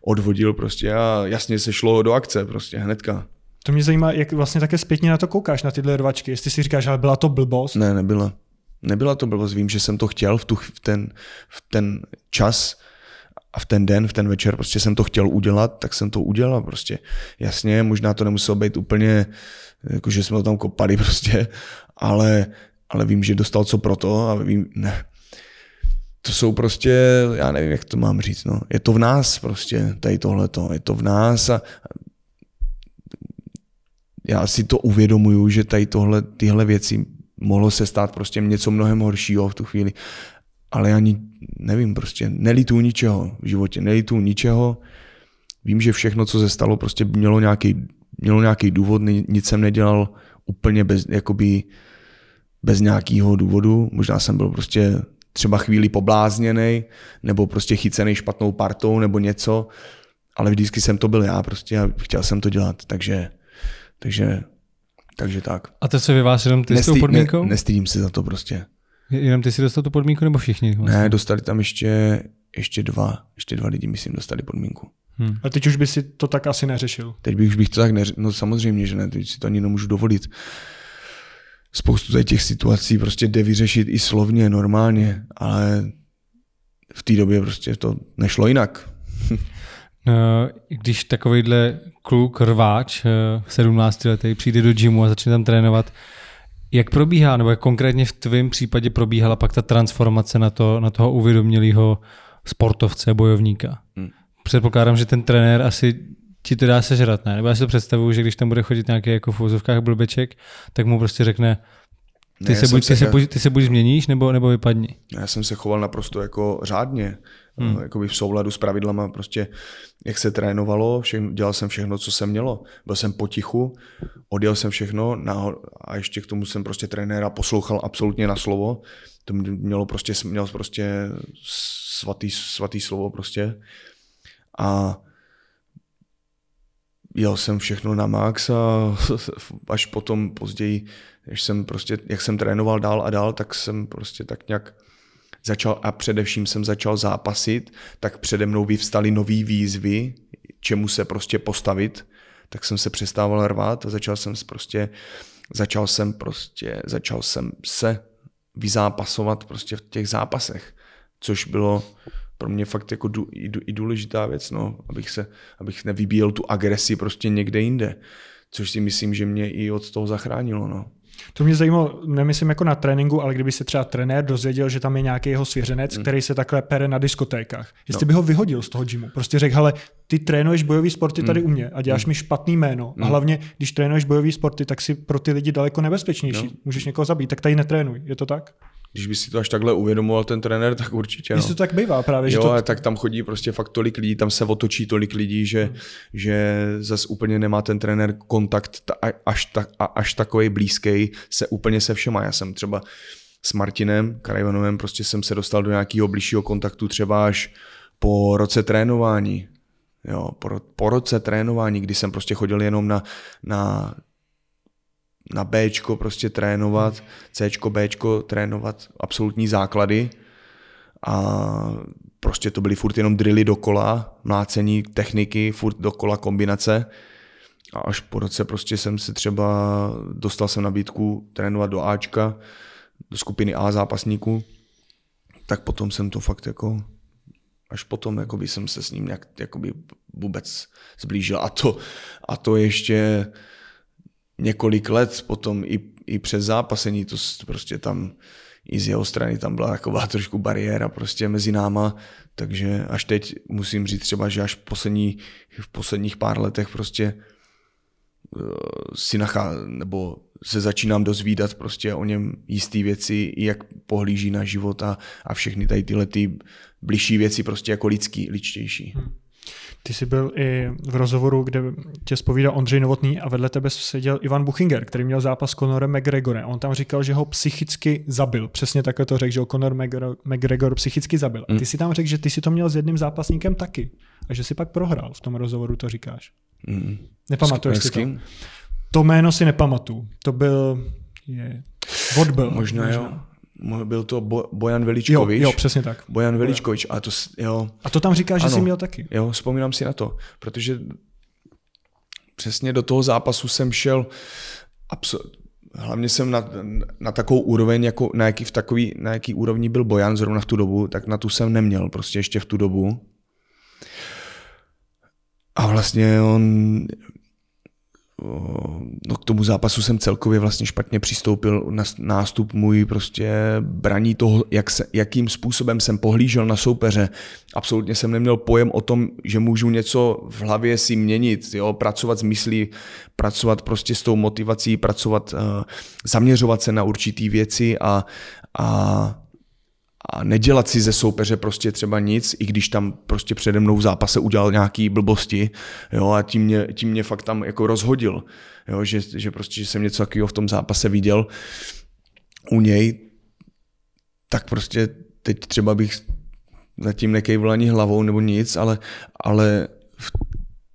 odvodil prostě a jasně se šlo do akce prostě hnedka. To mě zajímá, jak vlastně také zpětně na to koukáš, na tyhle rvačky. Jestli si říkáš, ale byla to blbost? Ne, nebyla. Nebyla to blbost, vím, že jsem to chtěl v, tu, v, ten, v ten čas a v ten den, v ten večer, prostě jsem to chtěl udělat, tak jsem to udělal prostě. Jasně, možná to nemuselo být úplně, jako že jsme to tam kopali prostě, ale, ale vím, že dostal co pro to a vím, ne, to jsou prostě, já nevím, jak to mám říct, no. Je to v nás prostě, tady tohleto, je to v nás a já si to uvědomuju, že tady tohle, tyhle věci mohlo se stát prostě něco mnohem horšího v tu chvíli. Ale ani nevím, prostě nelitu ničeho v životě, nelitu ničeho. Vím, že všechno, co se stalo, prostě mělo nějaký, mělo nějaký důvod, nic jsem nedělal úplně bez, jakoby bez nějakého důvodu. Možná jsem byl prostě třeba chvíli poblázněný, nebo prostě chycený špatnou partou, nebo něco, ale vždycky jsem to byl já prostě a chtěl jsem to dělat, takže, takže takže tak. A to se vás jenom ty Nestý, s tou podmínkou? Ne, nestydím se za to prostě. Jenom ty si dostal tu podmínku nebo všichni? Vlastně? Ne, dostali tam ještě, ještě dva, ještě dva lidi, myslím, dostali podmínku. Hmm. A teď už by si to tak asi neřešil? Teď bych, už bych to tak neřešil, no samozřejmě, že ne, teď si to ani nemůžu dovolit. Spoustu těch situací prostě jde vyřešit i slovně, normálně, ale v té době prostě to nešlo jinak. No, když takovýhle kluk, rváč, 17 eh, letý, přijde do gymu a začne tam trénovat, jak probíhá, nebo jak konkrétně v tvém případě probíhala pak ta transformace na, to, na toho uvědomilého sportovce, bojovníka? Hmm. Předpokládám, že ten trenér asi ti to dá sežrat, ne? Nebo já si to představuju, že když tam bude chodit nějaký jako v úzovkách blbeček, tak mu prostě řekne, ty, ne, se, buď, ty, se, buď, ty se buď změníš, nebo, nebo vypadni. Já jsem se choval naprosto jako řádně, hmm. jako v souladu s pravidlama, prostě jak se trénovalo, všechno, dělal jsem všechno, co jsem mělo. Byl jsem potichu, odjel jsem všechno nahor, a ještě k tomu jsem prostě trenéra poslouchal absolutně na slovo. To mělo prostě, mělo prostě svatý, svatý slovo prostě. A jel jsem všechno na max a až potom později, když jsem prostě, jak jsem trénoval dál a dál, tak jsem prostě tak nějak začal a především jsem začal zápasit, tak přede mnou vyvstaly nové výzvy, čemu se prostě postavit, tak jsem se přestával rvát a začal jsem prostě, začal jsem prostě, začal jsem se vyzápasovat prostě v těch zápasech, což bylo pro mě fakt jako dů, i, i důležitá věc, no, abych se, abych nevybíjel tu agresi prostě někde jinde, což si myslím, že mě i od toho zachránilo, no. To mě zajímalo, nemyslím jako na tréninku, ale kdyby se třeba trenér dozvěděl, že tam je nějaký jeho svěřenec, hmm. který se takhle pere na diskotékách. Jestli no. by ho vyhodil z toho gymu. Prostě řekl, hele, ty trénuješ bojové sporty tady mm. u mě a děláš mm. mi špatný jméno. Mm. A hlavně, když trénuješ bojové sporty, tak si pro ty lidi daleko nebezpečnější. No. Můžeš někoho zabít, tak tady netrénuj. Je to tak? Když by si to až takhle uvědomoval ten trenér, tak určitě. No. to tak bývá právě. Jo, že to... tak tam chodí prostě fakt tolik lidí, tam se otočí tolik lidí, že, hmm. že zase úplně nemá ten trenér kontakt až, tak, až takový blízký se úplně se všema. Já jsem třeba s Martinem Karajvanovem prostě jsem se dostal do nějakého blížšího kontaktu třeba až po roce trénování. Jo, po, po roce trénování, kdy jsem prostě chodil jenom na, na na B prostě trénovat, C, B trénovat absolutní základy. A prostě to byly furt jenom drily dokola, mlácení techniky, furt dokola kombinace. A až po roce prostě jsem se třeba dostal jsem nabídku trénovat do Ačka, do skupiny A zápasníků, tak potom jsem to fakt jako až potom jakoby jsem se s ním nějak jakoby vůbec zblížil. A to, a to ještě několik let potom i, i přes zápasení, to prostě tam i z jeho strany tam byla taková trošku bariéra prostě mezi náma, takže až teď musím říct třeba, že až v, poslední, v posledních pár letech prostě uh, si nachá, nebo se začínám dozvídat prostě o něm jisté věci, jak pohlíží na život a, a všechny tady tyhle ty bližší věci prostě jako lidský, ličtější. Hmm. Ty jsi byl i v rozhovoru, kde tě spovídal Ondřej Novotný a vedle tebe seděl Ivan Buchinger, který měl zápas s Conorem McGregorem. On tam říkal, že ho psychicky zabil. Přesně takhle to řekl, že ho Conor McGregor psychicky zabil. A ty mm. si tam řekl, že ty si to měl s jedním zápasníkem taky. A že si pak prohrál. V tom rozhovoru to říkáš. Mm. Nepamatuješ si to? To jméno si nepamatuju. To byl... Je, Vodbil. Možná, možná jo byl to Bo, Bojan Veličkovič. Jo, jo, přesně tak. Bojan Veličkovič. A to, jo. A to tam říká, že ano, jsi měl taky. Jo, vzpomínám si na to, protože přesně do toho zápasu jsem šel absol- hlavně jsem na, na takovou úroveň, jako na jaký, v takový, na jaký úrovni byl Bojan zrovna v tu dobu, tak na tu jsem neměl prostě ještě v tu dobu. A vlastně on no k tomu zápasu jsem celkově vlastně špatně přistoupil na nástup můj prostě braní toho, jak se, jakým způsobem jsem pohlížel na soupeře. Absolutně jsem neměl pojem o tom, že můžu něco v hlavě si měnit, jo, pracovat s myslí, pracovat prostě s tou motivací, pracovat, uh, zaměřovat se na určitý věci a, a a nedělat si ze soupeře prostě třeba nic, i když tam prostě přede mnou v zápase udělal nějaký blbosti, jo, a tím mě, tím mě fakt tam jako rozhodil, jo, že, že prostě, že jsem něco takového v tom zápase viděl u něj, tak prostě teď třeba bych zatím nekejvil ani hlavou nebo nic, ale, ale v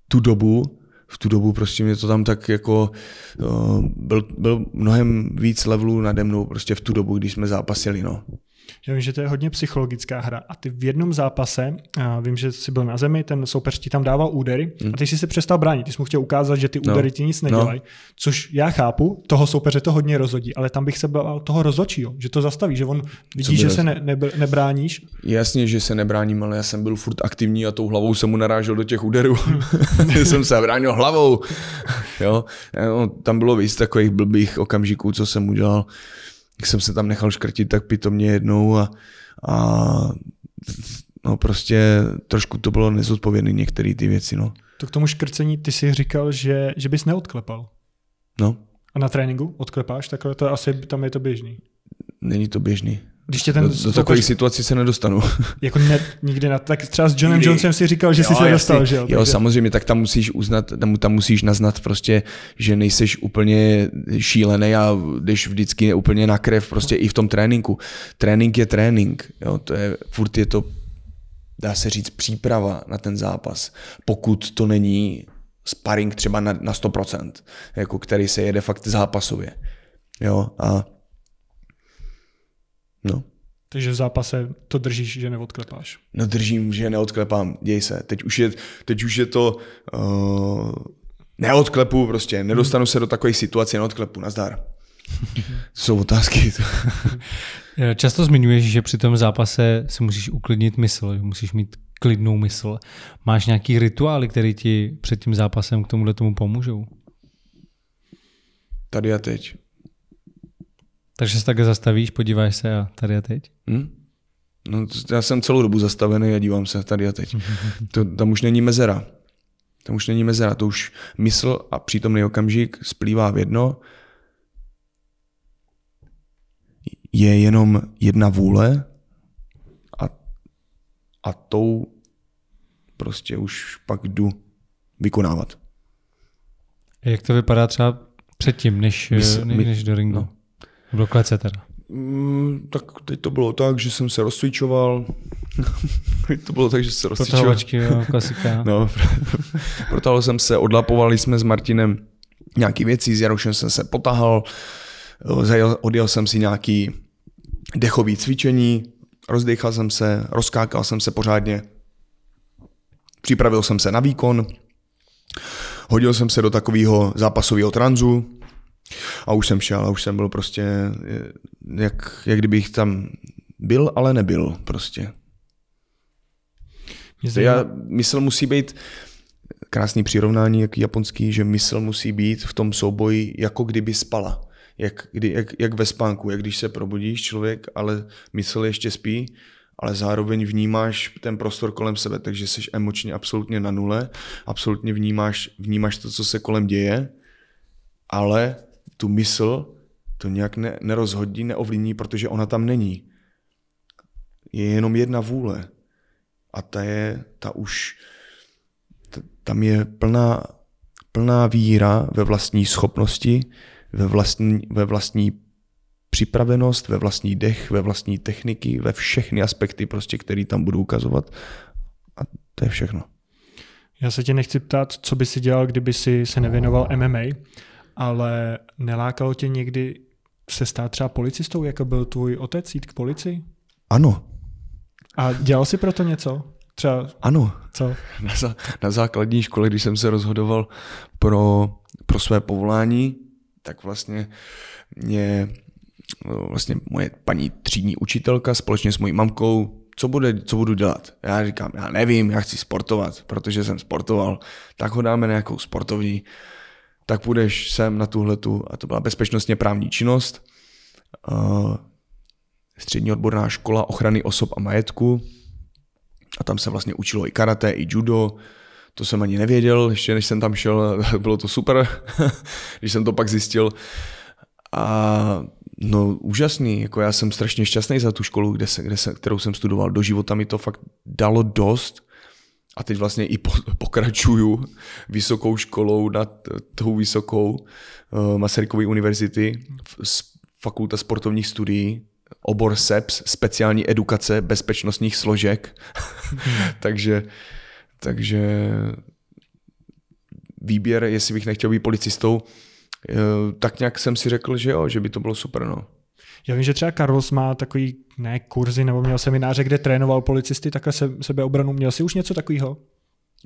tu dobu, v tu dobu prostě mě to tam tak jako uh, byl, byl mnohem víc levelů nade mnou prostě v tu dobu, když jsme zápasili, no. Já vím, že to je hodně psychologická hra. A ty v jednom zápase, a vím, že jsi byl na zemi, ten soupeř ti tam dával údery hmm. a ty jsi se přestal bránit. Ty jsi mu chtěl ukázat, že ty no. údery ti nic no. nedělají. No. Což já chápu, toho soupeře to hodně rozhodí, ale tam bych se bál toho rozhodčího, že to zastaví, že on vidí, že roz... se ne, ne, nebráníš. Jasně, že se nebráním, ale já jsem byl furt aktivní a tou hlavou jsem mu narážel do těch úderů. jsem se bránil hlavou. jo? No, tam bylo víc takových blbých okamžiků, co jsem udělal jak jsem se tam nechal škrtit tak pitomně jednou a, a no prostě trošku to bylo nezodpovědné některé ty věci, no. To k tomu škrcení ty si říkal, že, že bys neodklepal. No. A na tréninku odklepáš, takhle to asi tam je to běžný. Není to běžný. Když tě ten do, do takové situaci se nedostanu. Jako ne, nikdy na, tak třeba s Johnem Jonesem si říkal, že jo, jsi se dostal, že jo? Jo, takže... samozřejmě, tak tam musíš uznat, tam, tam musíš naznat prostě, že nejseš úplně šílený a jdeš vždycky úplně na krev prostě i v tom tréninku. Trénink je trénink, jo, to je, furt je to, dá se říct, příprava na ten zápas. Pokud to není sparring třeba na, na 100%, jako který se jede fakt zápasově. Jo, a No. Takže v zápase to držíš, že neodklepáš. No držím, že neodklepám, děj se. Teď už je, teď už je to, uh, neodklepu prostě, nedostanu se do takové situace, neodklepu, nazdar. To jsou otázky. Často zmiňuješ, že při tom zápase si musíš uklidnit mysl, že musíš mít klidnou mysl. Máš nějaký rituály, které ti před tím zápasem k tomuhle tomu pomůžou? Tady a teď. Takže se také zastavíš, podíváš se a tady a teď? Hmm? No, já jsem celou dobu zastavený a dívám se tady a teď. to, tam už není mezera. Tam už není mezera, to už mysl a přítomný okamžik splývá v jedno. Je jenom jedna vůle a, a tou prostě už pak jdu vykonávat. Jak to vypadá třeba předtím, než, Mysl- než, my- než do ringu? no. Do klece teda. Mm, tak teď to bylo tak, že jsem se rozcvičoval. to bylo tak, že se rozcvičoval. Protahovačky, jo, klasika. No, protáhl jsem se, odlapovali jsme s Martinem nějaký věci, s Jarošem jsem se potahal, zajel, odjel jsem si nějaký dechový cvičení, rozdechal jsem se, rozkákal jsem se pořádně, připravil jsem se na výkon, hodil jsem se do takového zápasového tranzu a už jsem šel a už jsem byl prostě, jak, jak kdybych tam byl, ale nebyl prostě. Já, mysl musí být, krásný přirovnání, jak japonský, že mysl musí být v tom souboji, jako kdyby spala. Jak, kdy, jak, jak ve spánku, jak když se probudíš člověk, ale mysl ještě spí, ale zároveň vnímáš ten prostor kolem sebe, takže jsi emočně absolutně na nule, absolutně vnímáš, vnímáš to, co se kolem děje, ale tu mysl to nějak ne, nerozhodí, neovlivní, protože ona tam není. Je jenom jedna vůle a ta je, ta už, t- tam je plná, plná víra ve vlastní schopnosti, ve vlastní, ve vlastní připravenost, ve vlastní dech, ve vlastní techniky, ve všechny aspekty, prostě, který tam budu ukazovat. A to je všechno. já se tě nechci ptát, co by si dělal, kdyby si se nevěnoval MMA, ale nelákalo tě někdy se stát třeba policistou, jako byl tvůj otec, jít k policii? Ano, A dělal jsi proto něco? Třeba ano. co? Na, za, na základní škole, když jsem se rozhodoval pro, pro své povolání, tak vlastně mě vlastně moje paní třídní učitelka společně s mojí mamkou, co, bude, co budu dělat? Já říkám, já nevím, já chci sportovat, protože jsem sportoval, tak ho dáme na nějakou sportovní, tak půjdeš sem na tuhletu, a to byla bezpečnostně právní činnost, střední odborná škola ochrany osob a majetku, a tam se vlastně učilo i karate, i judo. To jsem ani nevěděl, ještě než jsem tam šel, bylo to super, když jsem to pak zjistil. A no úžasný, jako já jsem strašně šťastný za tu školu, kde se, kde se, kterou jsem studoval. Do života mi to fakt dalo dost a teď vlastně i po, pokračuju vysokou školou nad tou vysokou uh, Masarykovy univerzity, fakulta sportovních studií, obor SEPS, speciální edukace bezpečnostních složek. takže, takže výběr, jestli bych nechtěl být policistou, eh, tak nějak jsem si řekl, že jo, že by to bylo super, no. Já vím, že třeba Carlos má takový, ne kurzy, nebo měl semináře, kde trénoval policisty, takhle se, sebeobranu. Měl jsi už něco takového?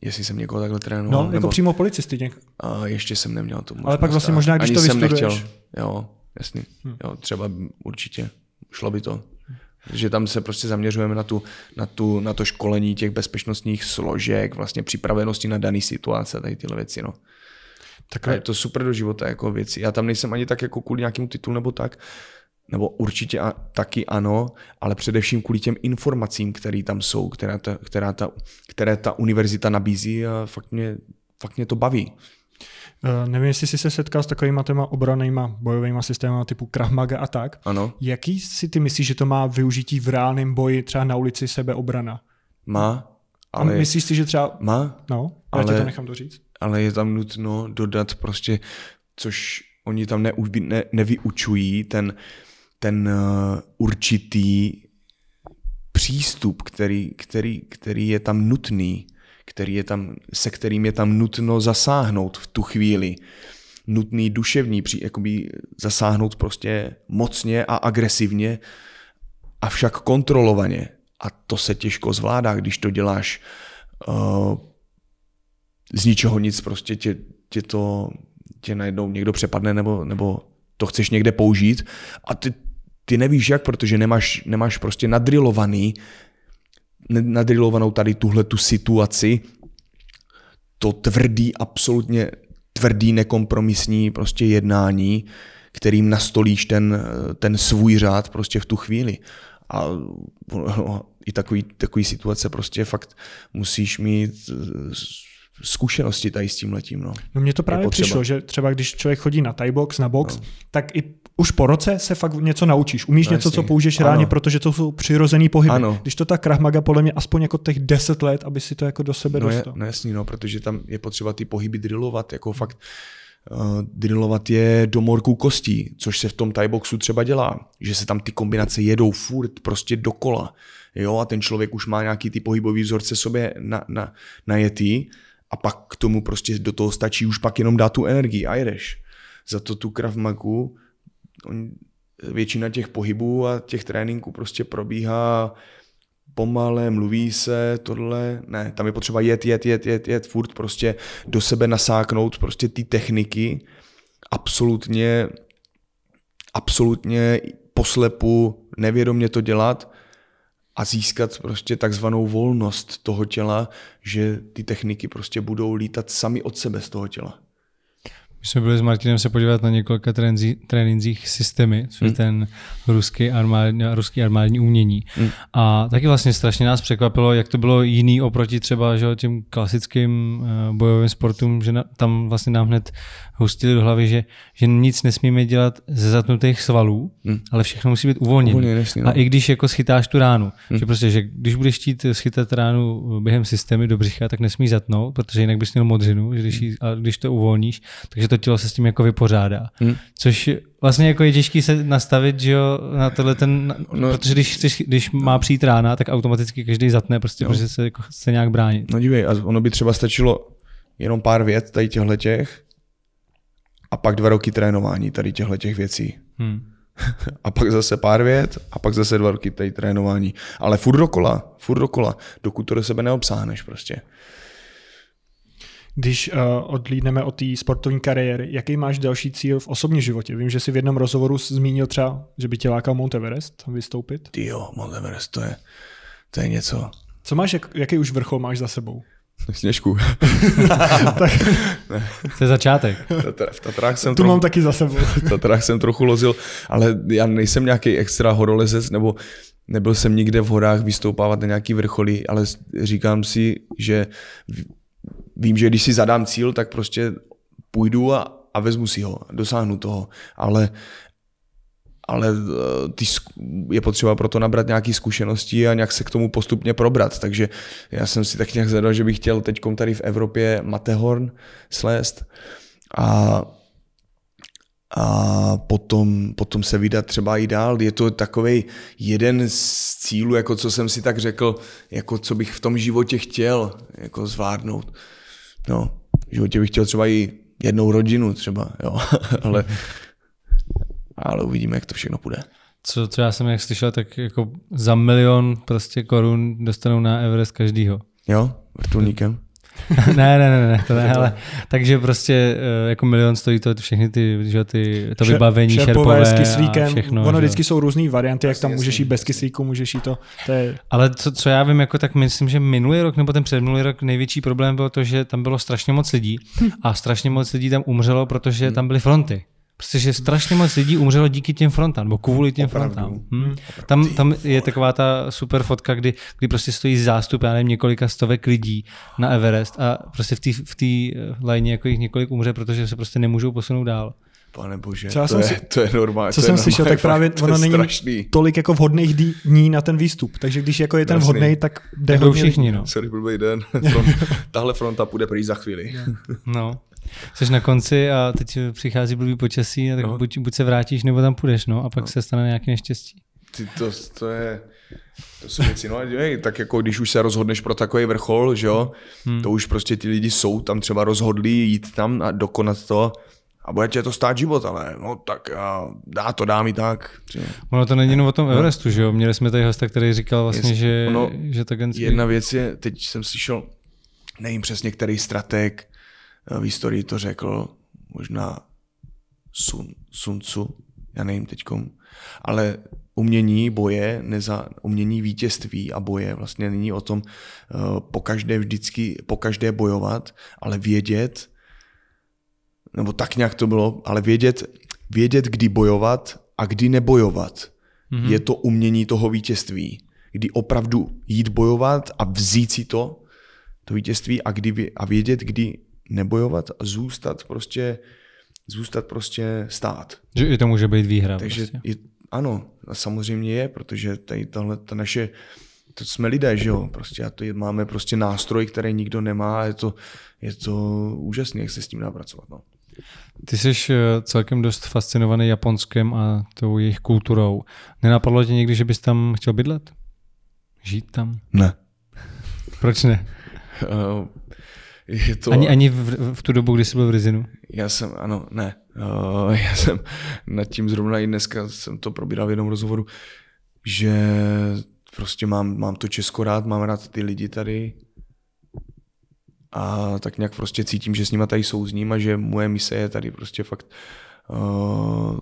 Jestli jsem někoho takhle trénoval, No, jako nebo... přímo policisty. Něk... A ještě jsem neměl tu možnost. Ale pak vlastně a možná, když ani to jsem vystuduješ. nechtěl. Jo, jasný. Jo, třeba určitě. Šlo by to. Že tam se prostě zaměřujeme na, tu, na, tu, na to školení těch bezpečnostních složek, vlastně připravenosti na daný situace, tady tyhle věci. No. A Takhle, je to super do života jako věci. Já tam nejsem ani tak jako kvůli nějakému titulu nebo tak, nebo určitě a, taky ano, ale především kvůli těm informacím, které tam jsou, která ta, která ta, které ta univerzita nabízí a fakt mě, fakt mě to baví. uh, nevím, jestli jsi se setkal s takovýma těma obranýma bojovými systémy typu Krav Maga a tak. Ano, Jaký si ty myslíš, že to má využití v reálném boji, třeba na ulici sebeobrana? má, A ale, myslíš si, že třeba... má, No, ale... já ti to nechám doříct. ale je tam nutno dodat prostě, což oni tam ne, ne, nevyučují, ten, ten uh, určitý přístup, který, který, který je tam nutný, který je tam, se kterým je tam nutno zasáhnout v tu chvíli. Nutný duševní, při, jakoby zasáhnout prostě mocně a agresivně, avšak kontrolovaně. A to se těžko zvládá, když to děláš uh, z ničeho nic, prostě tě, tě to tě najednou někdo přepadne nebo, nebo to chceš někde použít a ty, ty nevíš jak, protože nemáš, nemáš prostě nadrilovaný, nadrilovanou tady tuhle tu situaci, to tvrdý, absolutně tvrdý, nekompromisní prostě jednání, kterým nastolíš ten, ten svůj řád prostě v tu chvíli. A no, i takový, takový situace prostě fakt musíš mít eh, zkušenosti tady s tím letím. No. no mně to právě přišlo, že třeba když člověk chodí na Thai box, na box, no. tak i už po roce se fakt něco naučíš. Umíš no, něco, jasný. co použiješ ráně, protože to jsou přirozený pohyby. Ano. Když to ta krahmaga podle mě aspoň jako těch 10 let, aby si to jako do sebe no dostal. Je, no jasný, no, protože tam je potřeba ty pohyby drillovat, jako fakt uh, drillovat je do morků kostí, což se v tom Thai boxu třeba dělá, že se tam ty kombinace jedou furt prostě dokola. Jo, a ten člověk už má nějaký ty pohybový vzorce sobě na, na, najetý a pak k tomu prostě do toho stačí už pak jenom dát tu energii a jedeš. Za to tu Krav Magu, on, většina těch pohybů a těch tréninků prostě probíhá pomale, mluví se, tohle, ne, tam je potřeba jet, jet, jet, jet, jet, furt prostě do sebe nasáknout prostě ty techniky, absolutně, absolutně poslepu, nevědomě to dělat a získat prostě takzvanou volnost toho těla, že ty techniky prostě budou lítat sami od sebe z toho těla. My jsme byli s Martinem se podívat na několika tréninzích systémy, což je ten ruský armádní, ruský armádní umění. Hmm. A taky vlastně strašně nás překvapilo, jak to bylo jiný oproti třeba že, těm klasickým uh, bojovým sportům, že na, tam vlastně nám hned hustili do hlavy, že, že nic nesmíme dělat ze zatnutých svalů, hmm. ale všechno musí být uvolněné. Uvolněný, no. A i když jako schytáš tu ránu, hmm. že prostě, že když budeš chtít schytat ránu během systémy do břicha, tak nesmíš zatnout, protože jinak bys měl modřinu, že když, jí, a když to uvolníš, takže to tělo se s tím jako vypořádá. Hmm. Což vlastně jako je těžký se nastavit, že jo, na tohle ten, no, protože když, když má přijít rána, tak automaticky každý zatne, prostě, jo. protože se jako chce nějak bránit. No dívej, a ono by třeba stačilo jenom pár vět tady těchto těch, a pak dva roky trénování tady těchto těch věcí. Hmm. a pak zase pár vět a pak zase dva roky tady trénování. Ale furt dokola, furt dokola, dokud to do sebe neobsáhneš prostě. Když uh, odlídneme od té sportovní kariéry, jaký máš další cíl v osobním životě? Vím, že jsi v jednom rozhovoru zmínil třeba, že by tě lákal Mount Everest vystoupit. Ty jo, Mount Everest, to je, to je něco. Co máš, jak, jaký už vrchol máš za sebou? Sněžku. tak. To je začátek. V Tatrách jsem tu trochu, mám taky za sebou. v Tatrách jsem trochu lozil, ale já nejsem nějaký extra horolezec, nebo nebyl jsem nikde v horách vystoupávat na nějaký vrcholí, ale říkám si, že vím, že když si zadám cíl, tak prostě půjdu a, a vezmu si ho, dosáhnu toho, ale ale eh, ty, je potřeba proto nabrat nějaké zkušenosti a nějak se k tomu postupně probrat. Takže já jsem si tak nějak zadal, že bych chtěl teď tady v Evropě Matterhorn slést a, a potom, potom se vydat třeba i dál. Je to takový jeden z cílů, jako co jsem si tak řekl, jako co bych v tom životě chtěl jako zvládnout. No, v životě bych chtěl třeba i jednou rodinu třeba, jo, ale ale uvidíme, jak to všechno půjde. Co, co já jsem jak slyšel, tak jako za milion prostě korun dostanou na Everest každýho. Jo, vrtulníkem. ne, ne, ne, ne, to ne, ale takže prostě eh, jako milion stojí to všechny ty, že ty to vybavení Šerpové, šerpové s kyslíkem, a všechno. Ono že? vždycky jsou různé varianty, jak tam můžeš jít bez kyslíku, můžeš jít to. to je... Ale co, co já vím, jako tak myslím, že minulý rok nebo ten předminulý rok největší problém bylo to, že tam bylo strašně moc lidí a strašně moc lidí tam umřelo, protože hmm. tam byly fronty. Prostě, že strašně moc lidí umřelo díky těm frontám, nebo kvůli těm Opravdu. frontám. Hm? Tam, tam je taková ta super fotka, kdy, kdy prostě stojí zástup, já nevím, několika stovek lidí na Everest a prostě v té v tý lajně jako jich několik umře, protože se prostě nemůžou posunout dál. Pane bože, co to, jsem je, si, to je normální. Co jsem slyšel, tak právě ono není strašný. tolik jako vhodných dní na ten výstup. Takže když jako je ten vhodný, tak jde hodně všichni. No. Sorry, blbý den. Tahle fronta půjde prý za chvíli. no. Jsi na konci a teď přichází blbý počasí, a tak no. buď, buď se vrátíš, nebo tam půjdeš, no, a pak no. se stane nějaké neštěstí. Ty to, to je... To jsou věci, no, jej, tak jako když už se rozhodneš pro takový vrchol, že jo, hmm. to už prostě ty lidi jsou tam třeba rozhodlí jít tam a dokonat to a bude tě to stát život, ale no tak a dá to, dám i tak. Že... Ono to není jenom o tom no. Everestu, že jo? Měli jsme tady hosta, který říkal vlastně, Jest, že, ono, že to genský... Jedna věc je, teď jsem slyšel, nevím přesně, který strateg v historii to řekl, možná Sun, Sun Tzu, já nevím teďkom, ale umění boje, neza, umění vítězství a boje vlastně není o tom uh, po každé vždycky, po každé bojovat, ale vědět, nebo tak nějak to bylo, ale vědět, vědět, kdy bojovat a kdy nebojovat. Mm-hmm. Je to umění toho vítězství. Kdy opravdu jít bojovat a vzít si to, to vítězství a, kdy, a vědět, kdy nebojovat a zůstat prostě, zůstat prostě stát. Že i to může být výhra. Takže prostě. je, ano, a samozřejmě je, protože tady tahle, ta naše, to jsme lidé, že jo, prostě a to je, máme prostě nástroj, který nikdo nemá a je to, je to úžasné, jak se s tím dá pracovat. No. Ty jsi eh, celkem dost fascinovaný Japonskem a tou jejich kulturou. Nenapadlo tě někdy, že bys tam chtěl bydlet? Žít tam? Ne. Proč ne? Uh, je to... Ani, ani v, v tu dobu, kdy jsi byl v Rizinu? Já jsem, ano, ne. Uh, já jsem nad tím zrovna i dneska jsem to probíral v jednom rozhovoru, že prostě mám, mám to Česko rád, mám rád ty lidi tady a tak nějak prostě cítím, že s nima tady souzním a že moje mise je tady prostě fakt uh,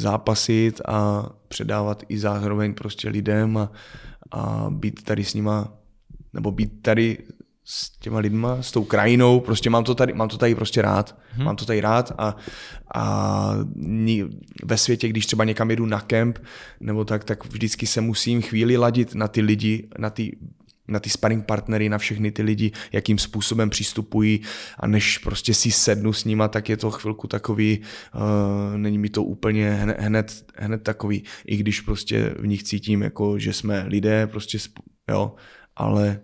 zápasit a předávat i zároveň prostě lidem a, a být tady s nima, nebo být tady s těma lidma, s tou krajinou, prostě mám to tady, mám to tady prostě rád. Hmm. Mám to tady rád a, a ve světě, když třeba někam jedu na kemp, nebo tak, tak vždycky se musím chvíli ladit na ty lidi, na ty na ty sparring partnery, na všechny ty lidi, jakým způsobem přistupují a než prostě si sednu s nima, tak je to chvilku takový, uh, není mi to úplně hned, hned, hned takový, i když prostě v nich cítím, jako, že jsme lidé, prostě, jo, ale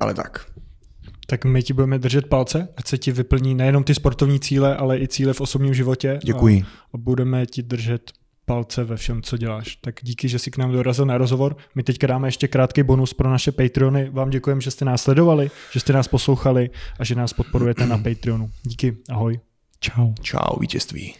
ale tak. Tak my ti budeme držet palce, ať se ti vyplní nejenom ty sportovní cíle, ale i cíle v osobním životě. Děkuji. A, a budeme ti držet palce ve všem, co děláš. Tak díky, že jsi k nám dorazil na rozhovor. My teďka dáme ještě krátký bonus pro naše Patreony. Vám děkujeme, že jste nás sledovali, že jste nás poslouchali a že nás podporujete na Patreonu. Díky, ahoj. Čau. Čau, vítězství.